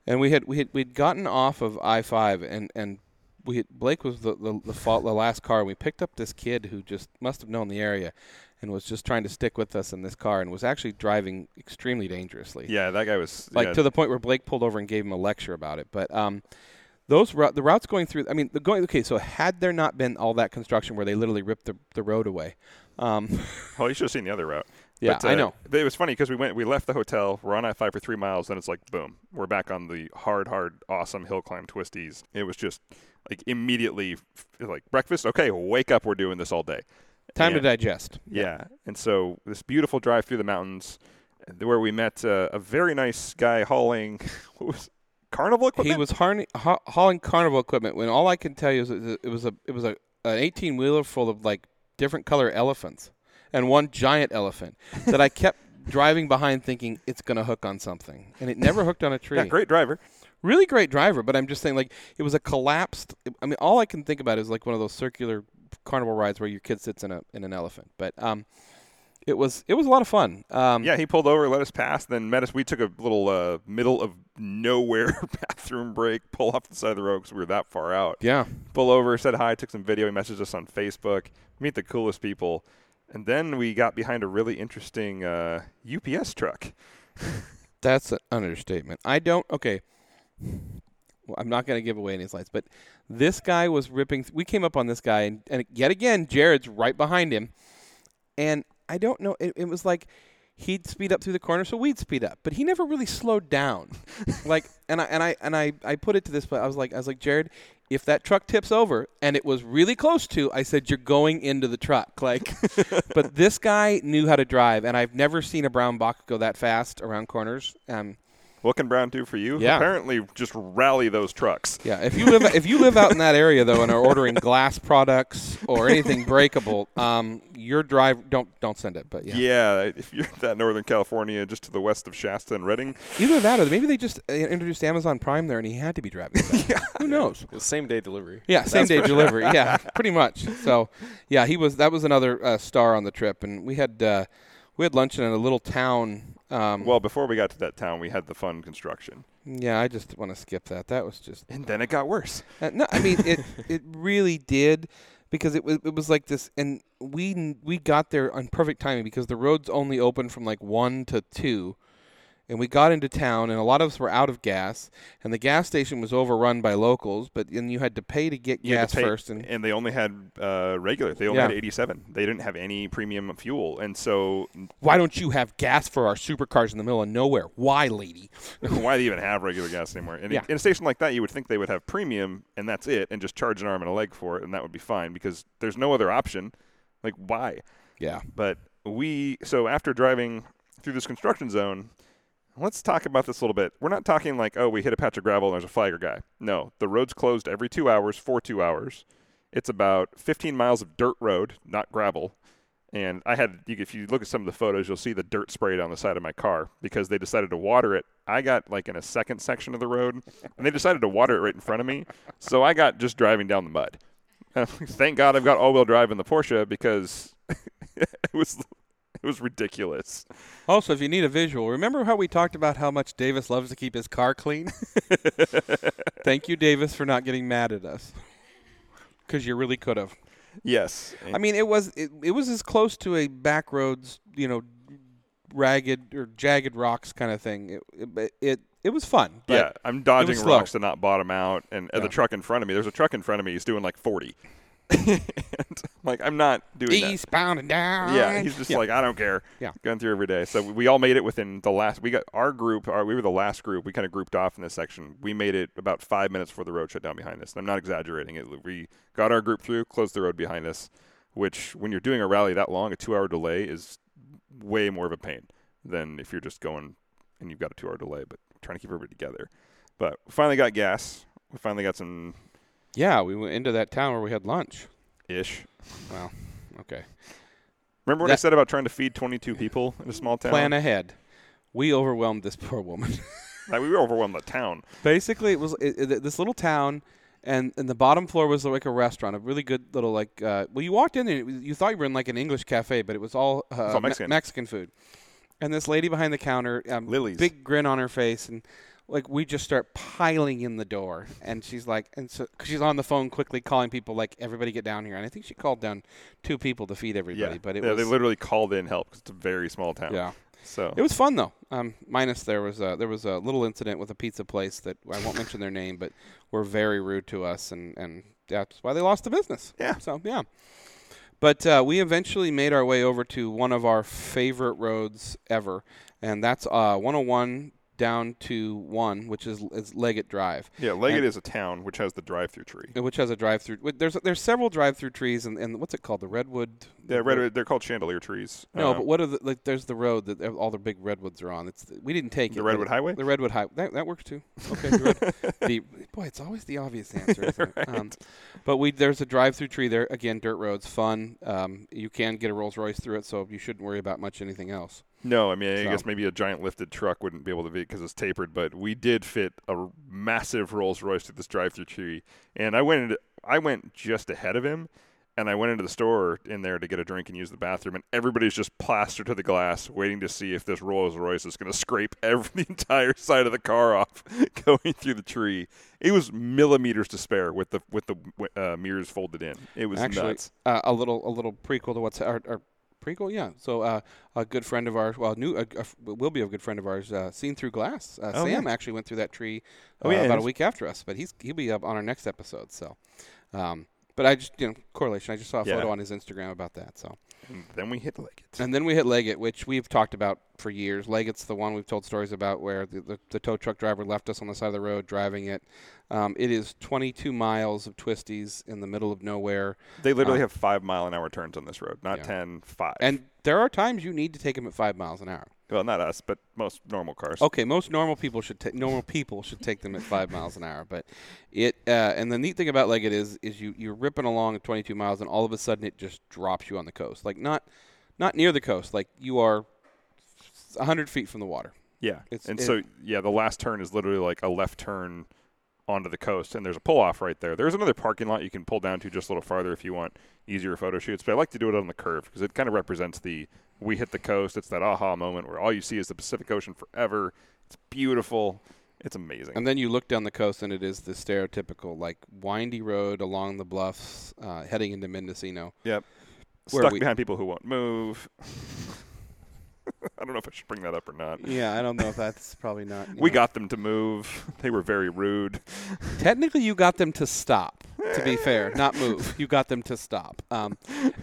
And we had we had we'd gotten off of I five and and we had, Blake was the the, the, fault, the last car. We picked up this kid who just must have known the area, and was just trying to stick with us in this car and was actually driving extremely dangerously. Yeah, that guy was like yeah, to the point where Blake pulled over and gave him a lecture about it. But um, those rou- the routes going through. I mean, the going okay. So had there not been all that construction where they literally ripped the the road away, um, [LAUGHS] Well, you should have seen the other route. yeah, But, uh, I know. It was funny because we went, we left the hotel, we're on I five for three miles, then it's like boom, we're back on the hard, hard, awesome hill climb twisties. It was just like immediately f- like breakfast. Okay, wake up, we're doing this all day. Time to digest. Yeah, and so this beautiful drive through the mountains, where we met uh, a very nice guy hauling [LAUGHS] what was carnival equipment. He was harni- ha- hauling carnival equipment. When all I can tell you is it was a it was a an eighteen wheeler full of like different color elephants and one giant elephant that I [LAUGHS] kept driving behind, thinking it's gonna hook on something, and it never hooked on a tree. yeah, great driver. Really great driver, but I'm just saying like it was a collapsed. I mean, all I can think about is like one of those circular carnival rides where your kid sits in a in an elephant. But um, it was it was a lot of fun. Um, Yeah, he pulled over, let us pass, then met us. We took a little uh, middle of nowhere [LAUGHS] bathroom break, pull off the side of the road because we were that far out. yeah. pull over, said hi, took some video, he messaged us on Facebook, meet the coolest people. And then we got behind a really interesting uh, UPS truck. [LAUGHS] That's an understatement. I don't. Okay. Well, I'm not going to give away any slides, but this guy was ripping. Th- we came up on this guy, and, and yet again, Jared's right behind him. And I don't know. It, it was like he'd speed up through the corner, so we'd speed up, but he never really slowed down. [LAUGHS] like, and I and I and I I put it to this, but I was like, I was like, Jared, if that truck tips over, and it was really close to, I said, you're going into the truck. Like, [LAUGHS] but this guy knew how to drive, and I've never seen a brown box go that fast around corners. Um, What can Brown do for you? Yeah. Apparently, just rally those trucks. yeah, if you live if you live out in that area though, and are ordering glass products or anything [LAUGHS] breakable, um, your drive don't don't send it. But yeah, Yeah, if you're in that Northern California, just to the west of Shasta and Redding, either that or maybe they just uh, introduced Amazon Prime there, and he had to be driving. [LAUGHS] yeah. Who knows? It was same day delivery. Yeah, same day delivery. Yeah, [LAUGHS] pretty much. So, yeah, he was. That was another uh, star on the trip, and we had uh, we had lunch in a little town. Um, well, before we got to that town, we had the fun construction. yeah, I just want to skip that. That was just And then it got worse. Uh, no, I mean it. [LAUGHS] it really did because it was it was like this, and we we got there on perfect timing because the roads only open from like one to two, and we got into town, and a lot of us were out of gas, and the gas station was overrun by locals, but then you had to pay to get You gas to pay- first, and and they only had uh, regular. They only Yeah. had 87. They didn't have any premium fuel, and so why don't you have gas for our supercars in the middle of nowhere? Why, lady? [LAUGHS] why do you even have regular gas anymore? And Yeah. in a station like that, you would think they would have premium, and that's it, and just charge an arm and a leg for it, and that would be fine because there's no other option. Like why? Yeah, But we so after driving through this construction zone, let's talk about this a little bit. We're not talking like oh we hit a patch of gravel and there's a flagger guy. No, the road's closed every two hours for two hours. It's about 15 miles of dirt road, not gravel. And I had, if you look at some of the photos, you'll see the dirt sprayed on the side of my car because they decided to water it. I got like in a second section of the road, and they decided to water it right in front of me. So I got just driving down the mud. [LAUGHS] Thank God I've got all-wheel drive in the Porsche because [LAUGHS] it was was ridiculous. Also, if you need a visual, remember how we talked about how much Davis loves to keep his car clean? [LAUGHS] Thank you, Davis, for not getting mad at us. Because you really could have. Yes. I mean, it was it, it was as close to a back roads, you know, ragged or jagged rocks kind of thing. It it it, it was fun. But yeah, I'm dodging slow. rocks to not bottom out, and uh, the truck in front of me. There's a truck in front of me. He's doing like 40. [LAUGHS] and, like I'm not doing that. Eastbound and down. Yeah, he's just Yeah. like I don't care. Yeah. going through every day. So we all made it within the last. We got our group. Our, we were the last group. We kind of grouped off in this section. We made it about five minutes before the road shut down behind us. And I'm not exaggerating. It, we got our group through, closed the road behind us. Which, when you're doing a rally that long, a two-hour delay is way more of a pain than if you're just going and you've got a two-hour delay, but trying to keep everybody together. But we finally got gas. We finally got some Yeah, we went into that town where we had lunch. ish. Well, okay. Remember what I said about trying to feed 22 people in a small town? Plan ahead. We overwhelmed this poor woman. [LAUGHS] Like, we overwhelmed the town. Basically, it was it, it, this little town, and and the bottom floor was like a restaurant, a really good little like. Uh, well, you walked in was- you thought you were in like an English cafe, but it was all, uh, all Me- Mexican. Mexican food. And this lady behind the counter, um, Lily's. big grin on her face, and like we just start piling in the door, and she's like, and so cause she's on the phone quickly calling people, like everybody get down here, and I think she called down two people to feed everybody, yeah, but it yeah, was they literally called in help because it's a very small town. yeah. So It was fun though. Um, minus there was a, there was a little incident with a pizza place that I won't mention their name, but were very rude to us, and and that's why they lost the business. Yeah. So yeah. But uh, we eventually made our way over to one of our favorite roads ever, and that's uh, 101 down to one, which is, is Leggett Drive, yeah, Leggett and- is a town which has the drive-through tree. which has a drive-through. There's there's several drive-through trees, and, and what's it called? The redwood. Yeah, red, they're called chandelier trees. No, Um, but what are the like? There's the road that all the big redwoods are on. It's the, we didn't take the it. Redwood Highway. The Redwood Highway. That, that works too. Okay. The red, [LAUGHS] the, boy, it's always the obvious answer, it? [LAUGHS] Um, but we there's a drive-through tree there. Again, dirt roads, fun. Um, you can get a Rolls Royce through it, so you shouldn't worry about much anything else. No, I mean I So- guess maybe a giant lifted truck wouldn't be able to be because it's tapered, but we did fit a massive Rolls Royce through this drive-through tree, and I went into, I went just ahead of him, and I went into the store in there to get a drink and use the bathroom, and everybody's just plastered to the glass, waiting to see if this Rolls Royce is going to scrape [LAUGHS] every the entire side of the car off [LAUGHS] going through the tree. It was millimeters to spare with the with the uh, mirrors folded in. It was Actually, uh, a little a little prequel to what's our, our prequel. Yeah. So uh, a good friend of ours, well, new f- will be a good friend of ours, uh, seen through glass. Uh, Oh, Sam yeah. actually went through that tree Oh, uh, yeah, about a week after us, but he's he'll be up on our next episode. So, um, but I just you know correlation. I just saw a Yeah. photo on his Instagram about that. So. And then we hit Leggett. And then we hit Leggett, which we've talked about for years. Leggett's the one we've told stories about where the, the, the tow truck driver left us on the side of the road driving it. Um, it is 22 miles of twisties in the middle of nowhere. They literally Um, have five mile an hour turns on this road, not Yeah. ten, five. And there are times you need to take them at five miles an hour. Well, not us, but most normal cars. Okay, most normal people should take normal people should take them at five miles an hour. But it uh, and the neat thing about Leggett is is you you're ripping along at 22 miles and all of a sudden it just drops you on the coast, like not not near the coast, like you are 100 feet from the water. Yeah, It's- and it- so yeah, the last turn is literally like a left turn onto the coast, and there's a pull off right there. There's another parking lot you can pull down to just a little farther if you want easier photo shoots. But I like to do it on the curve because it kind of represents the we hit the coast. It's that aha moment where all you see is the Pacific Ocean forever. It's beautiful. It's amazing. And then you look down the coast, and it is the stereotypical like windy road along the bluffs, uh, heading into Mendocino. yep, stuck we- behind people who won't move. [LAUGHS] [LAUGHS] I don't know if I should bring that up or not. Yeah, I don't know if that's probably not. We got them to move. [LAUGHS] They were very rude. [LAUGHS] technically you got them to stop. To be fair, not move. You got them to stop. Um,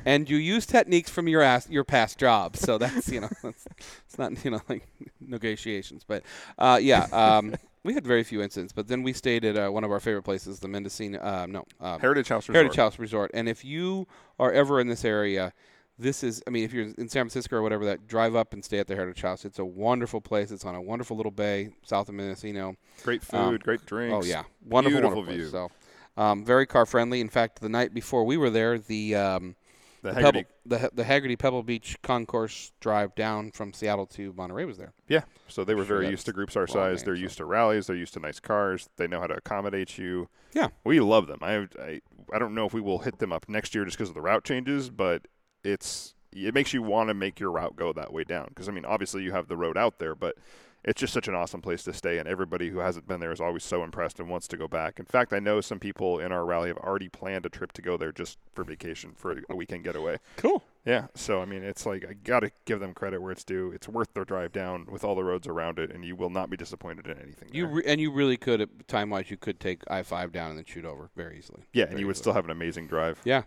and you use techniques from your ass, your past jobs. So that's you know, that's, it's not you know like negotiations. But uh, yeah, um, we had very few incidents. But then we stayed at uh, one of our favorite places, the Mendocino. Uh, no, uh, Heritage House Resort. Heritage House Resort. And if you are ever in this area, this is, I mean, if you're in San Francisco or whatever, that drive up and stay at the Heritage House. It's a wonderful place. It's on a wonderful little bay south of Mendocino. Great food, Um, great drinks. Oh yeah, wonderful, Beautiful wonderful view. Place. So, um, very car friendly. In fact, the night before we were there, the um, The the, Hagerty, Pebble, the the Hagerty Pebble Beach concourse drive down from Seattle to Monterey was there. yeah. So they were very that's used to groups our size. name, They're so. used to rallies. They're used to nice cars. They know how to accommodate you. Yeah. we love them. I I, I don't know if we will hit them up next year just because of the route changes, but it's it makes you want to make your route go that way down. Because I mean, obviously you have the road out there, but it's just such an awesome place to stay, and everybody who hasn't been there is always so impressed and wants to go back. In fact, I know some people in our rally have already planned a trip to go there just for vacation for a weekend getaway. Cool. Yeah, so I mean, it's like I got to give them credit where it's due. It's worth their drive down with all the roads around it, and you will not be disappointed in anything. You re- and you really could time wise you could take I five down and then shoot over very easily. yeah, and Very you would still have an amazing drive. Yeah.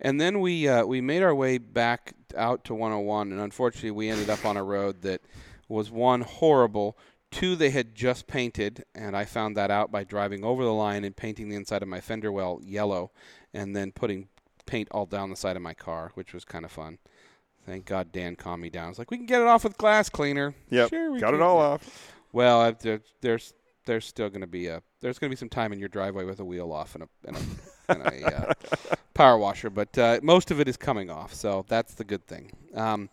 And then we uh, we made our way back out to 101, and unfortunately we ended up on a road that was one horrible. Two they had just painted, and I found that out by driving over the line and painting the inside of my fender well yellow, and then putting paint all down the side of my car, which was kind of fun. Thank God Dan calmed me down. I was like, "We can get it off with glass cleaner." Yep, sure we got it all off. Well, I- there, there's there's still going to be a there's going to be some time in your driveway with a wheel off and a and a, uh, power washer, but uh, most of it is coming off, so that's the good thing. Um,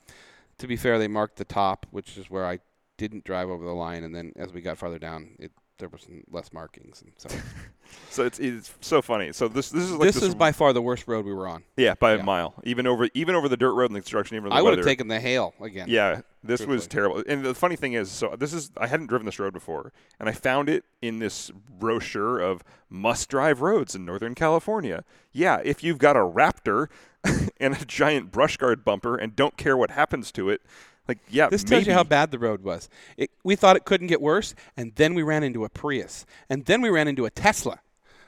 to be fair, they marked the top, which is where I didn't drive over the line, and then as we got farther down, it there was some less markings, and so [LAUGHS] So it's it's so funny. So this this is like this is by far the worst road we were on. yeah by yeah. a mile. Even over even over the dirt road and the construction. Even the I would have taken the hail again. Yeah, this was terrible. And the funny thing is, so this is I hadn't driven this road before, and I found it in this brochure of must-drive roads in Northern California. Yeah, if you've got a Raptor [LAUGHS] and a giant brush guard bumper and don't care what happens to it, like yeah, This maybe. tells you how bad the road was. It, we thought it couldn't get worse, and then we ran into a Prius, and then we ran into a Tesla.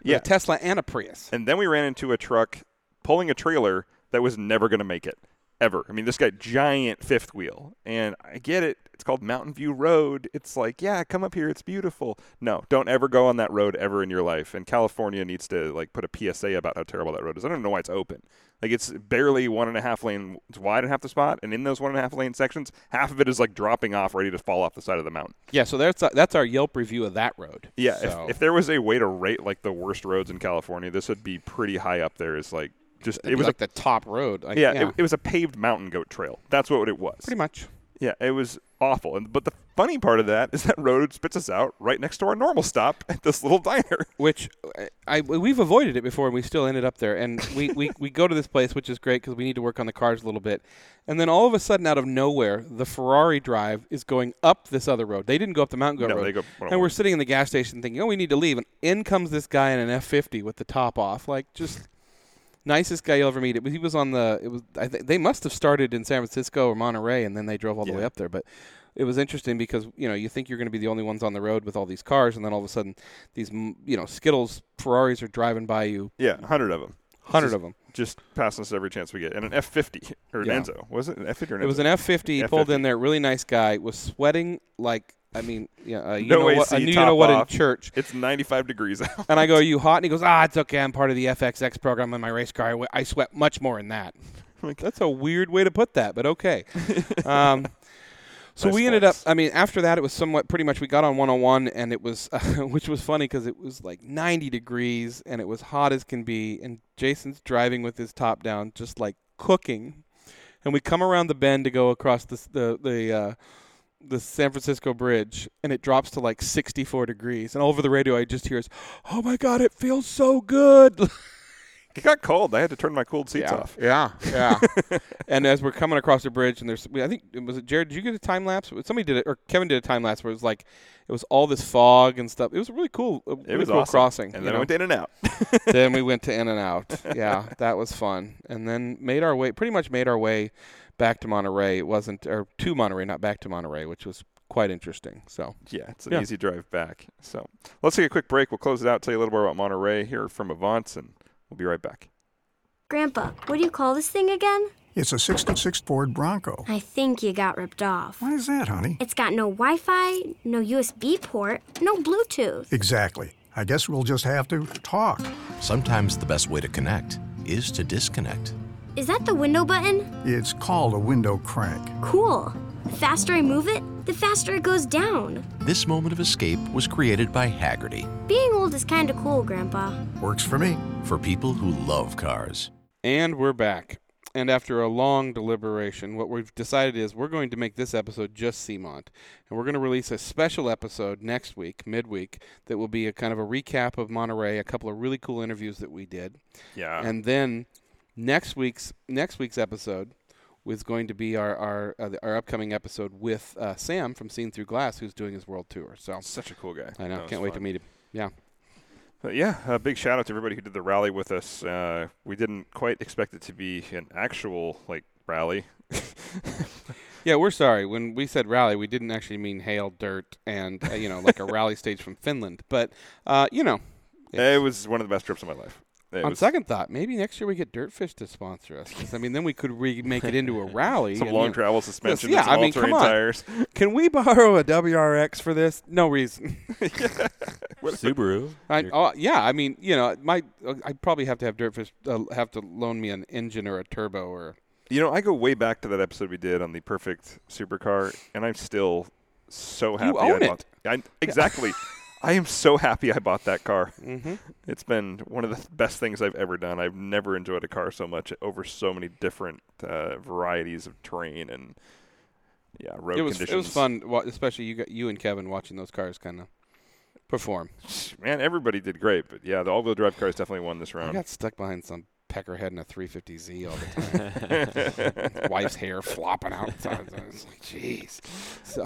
Yeah. a Tesla and a Prius. And then we ran into a truck pulling a trailer that was never going to make it ever. I mean, this guy giant fifth wheel, and I get it. It's called Mountain View Road. It's like, yeah, come up here. It's beautiful. No, don't ever go on that road ever in your life. And California needs to like put a PSA about how terrible that road is. I don't know why it's open. Like it's barely one and a half lane. It's wide in half the spot, and in those one and a half lane sections, half of it is like dropping off, ready to fall off the side of the mountain. Yeah, so that's that's our Yelp review of that road. Yeah, So- if, if there was a way to rate like the worst roads in California, this would be pretty high up there. Is like just It'd it was like a the top road. Like, yeah, yeah, It, it was a paved mountain goat trail. That's what it was. pretty much. Yeah, it was awful. And but the funny part of that [LAUGHS] is that road spits us out right next to our normal stop [LAUGHS] at this little diner. Which I, I we've avoided it before, and we still ended up there. And we, we, [LAUGHS] we go to this place, which is great because we need to work on the cars a little bit. And then all of a sudden, out of nowhere, the Ferrari drive is going up this other road. They didn't go up the Mountain Goat No, Road. they go and we're sitting in the gas station thinking, oh, we need to leave. And in comes this guy in an F50 with the top off, like just nicest guy you'll ever meet. It was, he was on the. It was. I think they must have started in San Francisco or Monterey, and then they drove all the Yeah. way up there. But it was interesting because you know you think you're going to be the only ones on the road with all these cars, and then all of a sudden these you know Skittles Ferraris are driving by you, Yeah, hundred of them. hundred of them. Just passing us every chance we get. And an F50 or an Yeah. Enzo. Was it an F50 or an It was an F50. Pulled in there, really nice guy, was sweating like I mean, yeah, uh, you No know what? I knew you know what off. in church. It's 95 degrees out. And I go, "Are you hot?" And he goes, "Ah, it's okay. I'm part of the FXX program in my race car. I, w- I sweat much more in that." [LAUGHS] Like- That's a weird way to put that, but okay. [LAUGHS] Um, so Nice we ended up. I mean, after that, it was somewhat pretty much. We got on 101, and it was, [LAUGHS] which was funny because it was like 90 degrees, and it was hot as can be. And Jason's driving with his top down, just like cooking. And we come around the bend to go across the the the. Uh, the San Francisco Bridge, and it drops to like 64 degrees. And over the radio, I just hear, "Oh my God, it feels so good!" [LAUGHS] It got cold. I had to turn my cooled seats yeah. off. Yeah, yeah. [LAUGHS] and as we're coming across the bridge, and there's, I think, was it Jared? Did you get a time lapse? Somebody did it, or Kevin did a time lapse where it was like, it was all this fog and stuff. It was really cool. A It really was cool awesome. crossing. And you then I know? went in and out. [LAUGHS] then we went to In and Out. Yeah, that was fun. And then made our way, pretty much made our way back to Monterey. It wasn't, or to Monterey, not back to Monterey, which was quite interesting. So Yeah, it's an Yeah. easy drive back. So let's take a quick break. We'll close it out, tell you a little more about Monterey here from Avant, and we'll be right back. Grandpa, what do you call this thing again? It's a 66 Ford Bronco. I think you got ripped off. Why is that, honey? It's got no Wi Fi, no USB port, no Bluetooth. Exactly. I guess we'll just have to talk. Sometimes the best way to connect is to disconnect. Is that the window button? It's called a window crank. Cool. The faster I move it, the faster it goes down. This moment of escape was created by Hagerty Being old is kinda cool, Grandpa. Works for me. for people who love cars. And we're back. And after a long deliberation, what we've decided is we're going to make this episode just Sea-Mont. And we're going to release a special episode next week, midweek, that will be a kind of a recap of Monterey, a couple of really cool interviews that we did. Yeah. And then next week's next week's episode was going to be our our uh, our upcoming episode with uh, Sam from Seen Through Glass, who's doing his world tour. So Such a cool guy. I know, That can't wait to meet him. Yeah, But yeah, a big shout out to everybody who did the rally with us. Uh, we didn't quite expect it to be an actual like rally. [LAUGHS] yeah. We're sorry when we said rally, we didn't actually mean hail, dirt, and uh, you know like a rally [LAUGHS] stage from Finland. But uh, you know, It was one of the best trips of my life. It on was second thought, maybe next year we get Dirtfish to sponsor us. I mean, then we could re- make it into a [LAUGHS] rally. some and, long you know- travel suspension, yeah, and some I mean, come on. tires. [LAUGHS] Can we borrow a WRX for this? No reason. [LAUGHS] Subaru. I, You're- oh, yeah, I mean, you know, my I'd probably have to have Dirtfish uh, have to loan me an engine or a turbo or You know, I go way back to that episode we did on the perfect supercar, and I'm still so happy. own I it. I, exactly. I am so happy I bought that car. mm-hmm. [LAUGHS] It's been one of the best things I've ever done. I've never enjoyed a car so much over so many different uh, varieties of terrain and yeah, road it was conditions. it was fun, especially you got you and Kevin watching those cars kind of perform. Man, everybody did great, but yeah, the all-wheel drive cars definitely won this round. I got stuck behind some peckerhead in a 350Z all the time. [LAUGHS] Wife's hair flopping out. [LAUGHS] It's like, jeez. So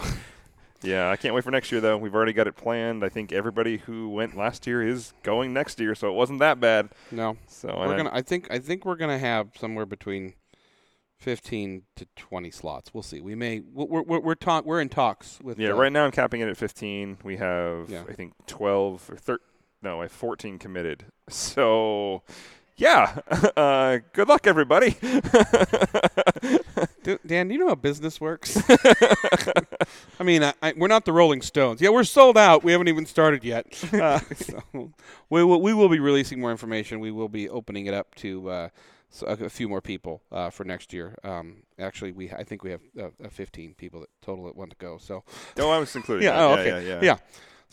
Yeah, I can't wait for next year though. We've already got it planned. I think everybody who went last year is going next year, so it wasn't that bad. no, So we're I- gonna. I think I think we're gonna have somewhere between. 15 to 20 slots. We'll see. We may we're we're we're, talk, we're in talks with Yeah, uh, right now I'm capping it at 15. We have Yeah. I think 12 or 13. No, I have 14 committed. [LAUGHS] So, yeah. [LAUGHS] Uh, good luck, everybody. [LAUGHS] Dan, do you know how business works? [LAUGHS] I mean, I, I, we're not the Rolling Stones. Yeah, we're sold out. We haven't even started yet. Uh, so we will we will be releasing more information. We will be opening it up to uh, so a, few more people uh, for next year. Um, actually, we I think we have uh, uh, 15 people that total that want to go. So oh, I was included. yeah, that. oh, yeah, okay. yeah, yeah, yeah.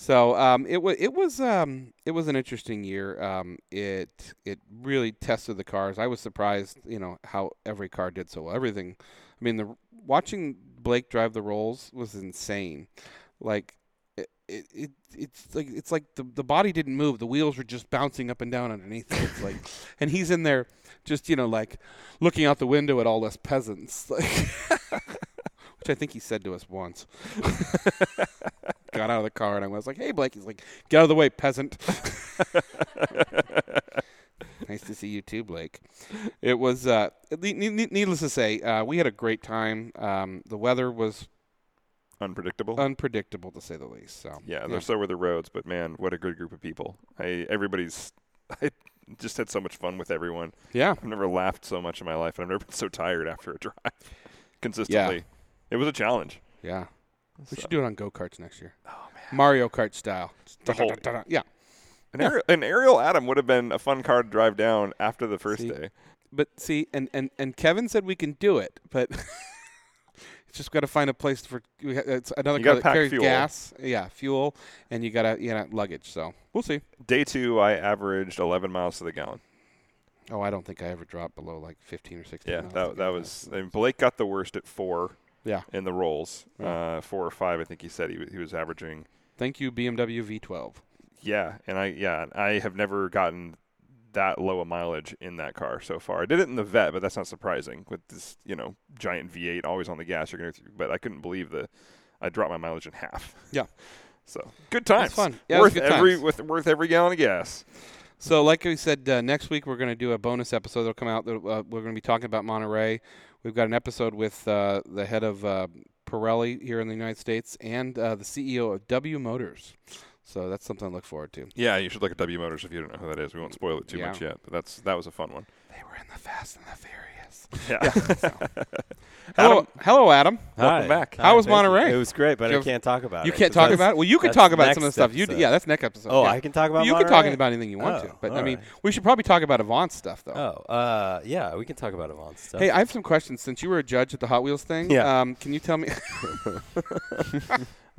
So um, it was it was um, it was an interesting year. Um, it it really tested the cars. I was surprised, you know, how every car did so well. Everything. I mean, the watching Blake drive the rolls was insane. Like it, it, it it's like it's like the the body didn't move. The wheels were just bouncing up and down underneath it. It's like, [LAUGHS] and he's in there, just you know, like looking out the window at all us peasants, [LAUGHS] like, [LAUGHS] which I think he said to us once. Got out of the car and I was like, "Hey, Blake." He's like, "Get out of the way, peasant." [LAUGHS] nice to see you too, Blake. It was, uh, ne- ne- needless to say, uh, we had a great time. Um, the weather was Unpredictable. unpredictable, to say the least. So yeah, there's so were the roads, but man, what a good group of people. I everybody's. [LAUGHS] I just had so much fun with everyone. yeah, I've never laughed so much in my life, and I've never been so tired after a drive. [LAUGHS] Consistently, it was a challenge. yeah. We So- should do it on go karts next year. Oh man, Mario Kart style. The whole- yeah. An, aerial an Ariel Adam would have been a fun car to drive down after the first See? day. But see, and, and, and Kevin said we can do it, but [LAUGHS] it's just got to find a place for. We ha- it's another You car gotta that pack carries fuel. gas, yeah, fuel, and you gotta you know luggage. So we'll see. Day two, I averaged 11 miles to the gallon. Oh, I don't think I ever dropped below like 15 or 16. Yeah, miles that that was. I mean, Blake got the worst at four Yeah. in the rolls. Yeah. Uh, four or five, I think he said he was, he was averaging. Thank you, BMW V12. Yeah, and I yeah I have never gotten that low a mileage in that car so far. I did it in the vet, but that's not surprising with this you know giant V8 always on the gas. You're gonna, but I couldn't believe the I dropped my mileage in half. Yeah. [LAUGHS] So good times. fun. Yeah, worth good every times. with worth every gallon of gas. So, like we said, uh, next week we're going to do a bonus episode that'll come out. That, uh, we're going to be talking about Monterey. We've got an episode with uh, the head of uh, Pirelli here in the United States and uh, the CEO of W Motors. So that's something to look forward to. Yeah, you should look at W Motors if you don't know who that is. We won't spoil it too Yeah. much yet, but that's that was a fun one. They were in the Fast and the Furious. Yeah. [LAUGHS] [LAUGHS] Hello, hello, Adam. Welcome Hi. back. How was thank you. Monterey? It was great, but You I have- can't talk about it. You can't talk that's- about it. Well, you can that's talk about some of the next stuff. You, episode. yeah, that's next episode. Oh, yeah. I can talk about You can talk Monterey? about anything you want Oh, to, but I all mean, right. we should probably talk about Avant stuff though. Oh, uh, yeah, we can talk about Avant stuff. Hey, I have some questions. Since you were a judge at the Hot Wheels thing, Yeah. um, can you tell me [LAUGHS]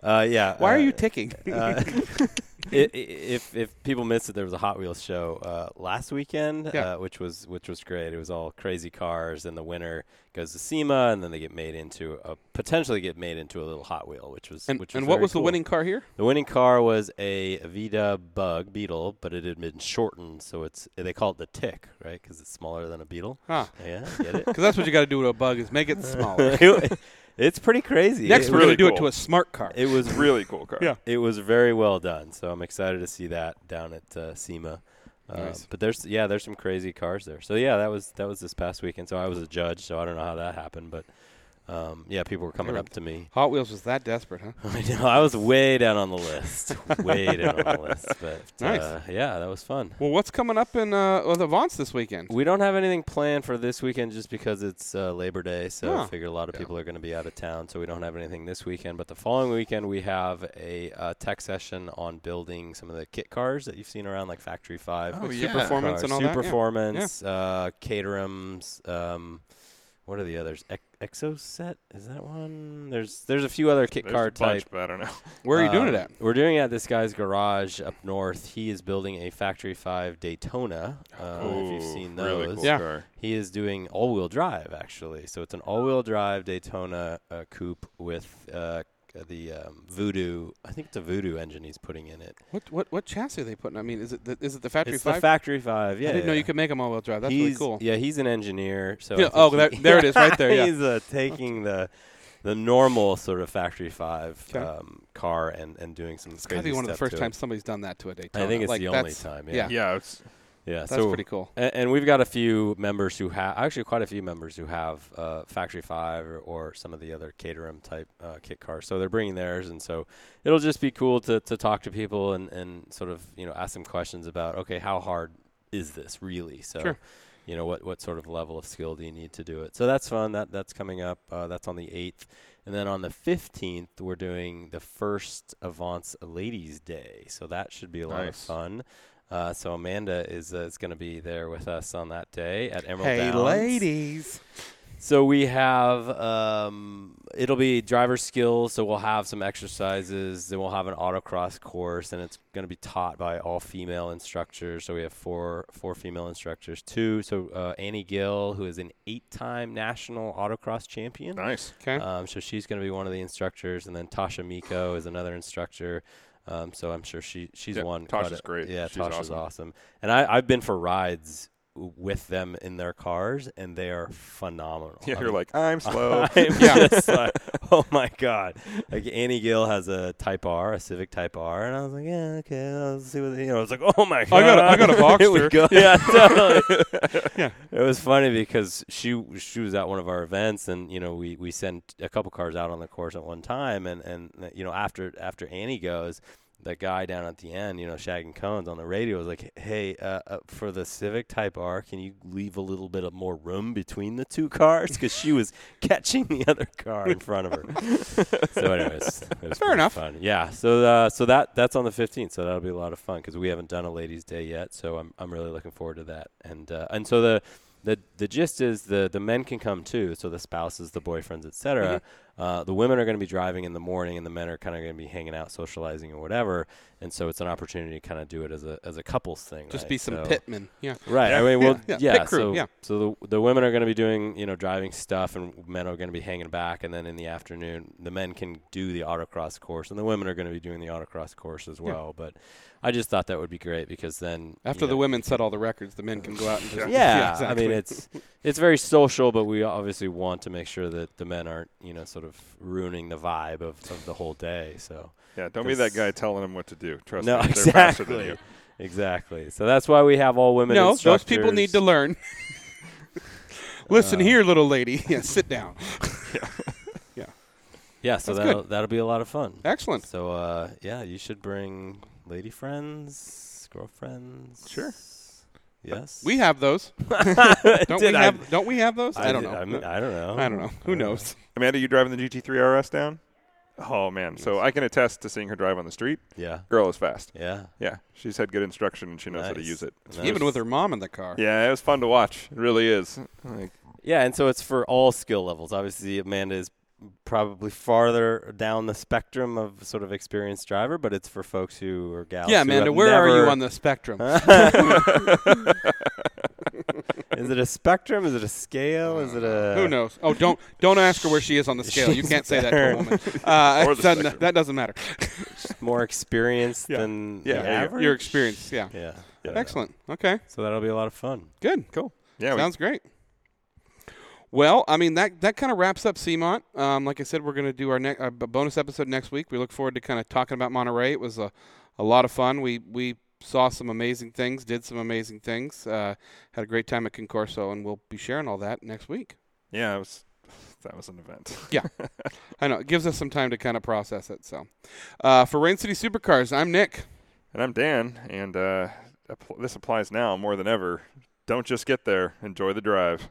uh, yeah. why are uh, you ticking? uh, [LAUGHS] I- i- if if people missed it, there was a Hot Wheels show uh, last weekend, Yeah. uh, which was which was great. It was all crazy cars, and the winner goes to SEMA, and then they get made into a potentially get made into a little Hot Wheel, which was And, which was and what was the winning car here? The winning car was a Vita Bug Beetle, but it had been shortened, so it's they call it the Tick, right? Because it's smaller than a Beetle. Huh. Yeah, get it? [LAUGHS] Because that's what you got to do to a bug is make it [LAUGHS] smaller. It- it's pretty crazy. Next, it, we're really going to do it to a smart car. it was Really cool car. [LAUGHS] Yeah. it was very well done. So I'm excited to see that down at uh, SEMA. Uh, Nice. But there's yeah, there's some crazy cars there. So yeah, that was that was this past weekend. So I was a judge, so I don't know how that happened, but um, yeah, people were coming were- up to me. Hot Wheels was that desperate, huh? [LAUGHS] I know I was way down on the list, [LAUGHS] way down on the list. But Nice. uh, yeah, that was fun. Well, what's coming up in uh, with Avance this weekend? We don't have anything planned for this weekend just because it's uh, Labor Day, so Oh. I figure a lot of people are going to be out of town, so we don't have anything this weekend. But the following weekend, we have a uh, tech session on building some of the kit cars that you've seen around, like Factory Five, Oh, Like yeah. Superformance and all that, yeah. Superformance, uh, Caterhams. Um, what are the others? Ex- Exocet is that one? There's there's a few other kit There's car a bunch, type. but I don't know. Where are you doing it Um, at? We're doing it at this guy's garage up north. He is building a Factory 5 Daytona. Uh, if you've seen those. really cool Yeah. car. He is doing all-wheel drive, actually. So it's an all-wheel drive Daytona uh, coupe with uh, the um, Voodoo. I think it's a Voodoo engine he's putting in it. What what what chassis are they putting? I mean, is it the, is it the Factory it's Five? the Factory 5. Yeah, I didn't know you could make them all-wheel drive. That's he's, really cool. Yeah, he's an engineer. So Yeah, oh, he- there- there it is, right there, [LAUGHS] yeah. he's uh, taking the the normal sort of Factory 5 um, car and, and doing some It's got to crazy be one of the first times somebody's done that to a Daytona. I think it's like, the only that's- time. Yeah, Yeah, it's Yeah, that's so pretty cool. And, and we've got a few members who have, actually, quite a few members who have uh, Factory Five or, or some of the other Caterham type uh, kit cars. So they're bringing theirs, and so it'll just be cool to, to talk to people and, and sort of you know ask them questions about okay, how hard is this really? So. Sure. You know what? What sort of level of skill do you need to do it? So that's fun. That that's coming up. Uh, that's on the eighth, and then on the fifteenth, we're doing the first Avance Ladies Day. So that should be a lot of fun. Uh, so Amanda is uh, is going to be there with us on that day at Emerald Hey, Downs. ladies. So we have um, it'll be driver skills. So we'll have some exercises. Then we'll have an autocross course, and it's going to be taught by all female instructors. So we have four four female instructors. Two. So uh, Annie Gill, who is an eight-time national autocross champion. nice. Okay. Um, so she's going to be one of the instructors, and then Tasha Miko is another instructor. Um, so I'm sure she she's Yeah, won. Tasha's great. Yeah, She's Tasha's awesome. awesome. And I, I've been for rides with them in their cars, and they are phenomenal. Yeah, you're like I'm [LAUGHS] slow. I'm [LAUGHS] Yeah. like, oh my god! Like Annie Gill has a Type R, a Civic Type R, and I was like, yeah, okay, I'll see what you know. I was like, oh my god! got a- I got a [LAUGHS] Here we Boxster. go. Yeah, totally. Yeah. It was funny because she she was at one of our events, and you know we we sent a couple cars out on the course at one time, and and you know after after Annie goes. That guy down at the end, you know, shagging cones on the radio was like, "Hey, uh, uh, for the Civic Type R, can you leave a little bit of more room between the two cars?" Because she was [LAUGHS] catching the other car in front of her. [LAUGHS] so, anyways, it was Fair enough. Fun. Yeah. So, uh, so that that's on the 15th. So that'll be a lot of fun because we haven't done a ladies' day yet. So I'm I'm really looking forward to that. And uh, and so the the the gist is the the men can come too. So the spouses, the boyfriends, etc. Mm-hmm. Uh, the women are going to be driving in the morning, and the men are kind of going to be hanging out, socializing, or whatever. And so it's an opportunity to kind of do it as a as a couples thing. Just right? be some So- pitmen. Yeah. Right. I mean, well, Yeah, yeah. pit crew, so, yeah. so the the women are going to be doing you know driving stuff, and men are going to be hanging back, and then in the afternoon, the men can do the autocross course, and the women are going to be doing the autocross course as well. But I just thought that would be great because then After you the women set all the records, the men can go out and just [LAUGHS] yeah, exactly. I mean it's it's very social, but we obviously want to make sure that the men aren't you know sort of ruining the vibe of, of the whole day. So Yeah, don't be that guy telling them what to do. Trust no, me, they're faster than exactly, you. exactly. So that's why we have all women. no, those people need to learn. [LAUGHS] Listen Uh, here, little lady. [LAUGHS] Yeah, sit down. [LAUGHS] Yeah, Yeah, so That's that'll that'll be a lot of fun. Excellent. So uh, yeah, you should bring lady friends, girlfriends. Sure. Yes. We have those. Don't we I- have? don't we have those? I, don't did- know. I, mean, I don't know. I don't know. Who knows? Amanda, you driving the GT3 RS down? Oh man, so I can attest to seeing her drive on the street. Yeah. Girl is fast. Yeah. Yeah, she's had good instruction and she knows how to Nice. use it. It's Nice. Even with her mom in the car. Yeah, it was fun to watch. It really is. Like, Yeah, and so it's for all skill levels. Obviously, Amanda is probably farther down the spectrum of sort of experienced driver, but it's for folks who are gals. yeah, Amanda, where are you on the spectrum? [LAUGHS] [LAUGHS] is it a spectrum? Is it a scale? Is it a Who knows? Oh, don't don't ask her where she is on the scale. You can't say that to a woman. [LAUGHS] Uh, Or the doesn't- spectrum. that doesn't matter. more experienced Yeah. than Yeah, the your- average? your experience. Yeah. Yeah. Yeah. Excellent. Okay. So that'll be a lot of fun. Good. Cool. Yeah. we- Sounds great. Well, I mean that that kind of wraps up Sea-Mont. Um, like I said, we're going to do our next uh, bonus episode next week. We look forward to kind of talking about Monterey. It was a, a lot of fun. We we saw some amazing things, did some amazing things, uh, had a great time at Concorso, and we'll be sharing all that next week. yeah. It was. That was an event. Yeah, [LAUGHS] I know it gives us some time to kind of process it. So, uh, for Rain City Supercars, I'm Nick. And I'm Dan, and uh, this applies now more than ever. Don't just get there. Enjoy the drive.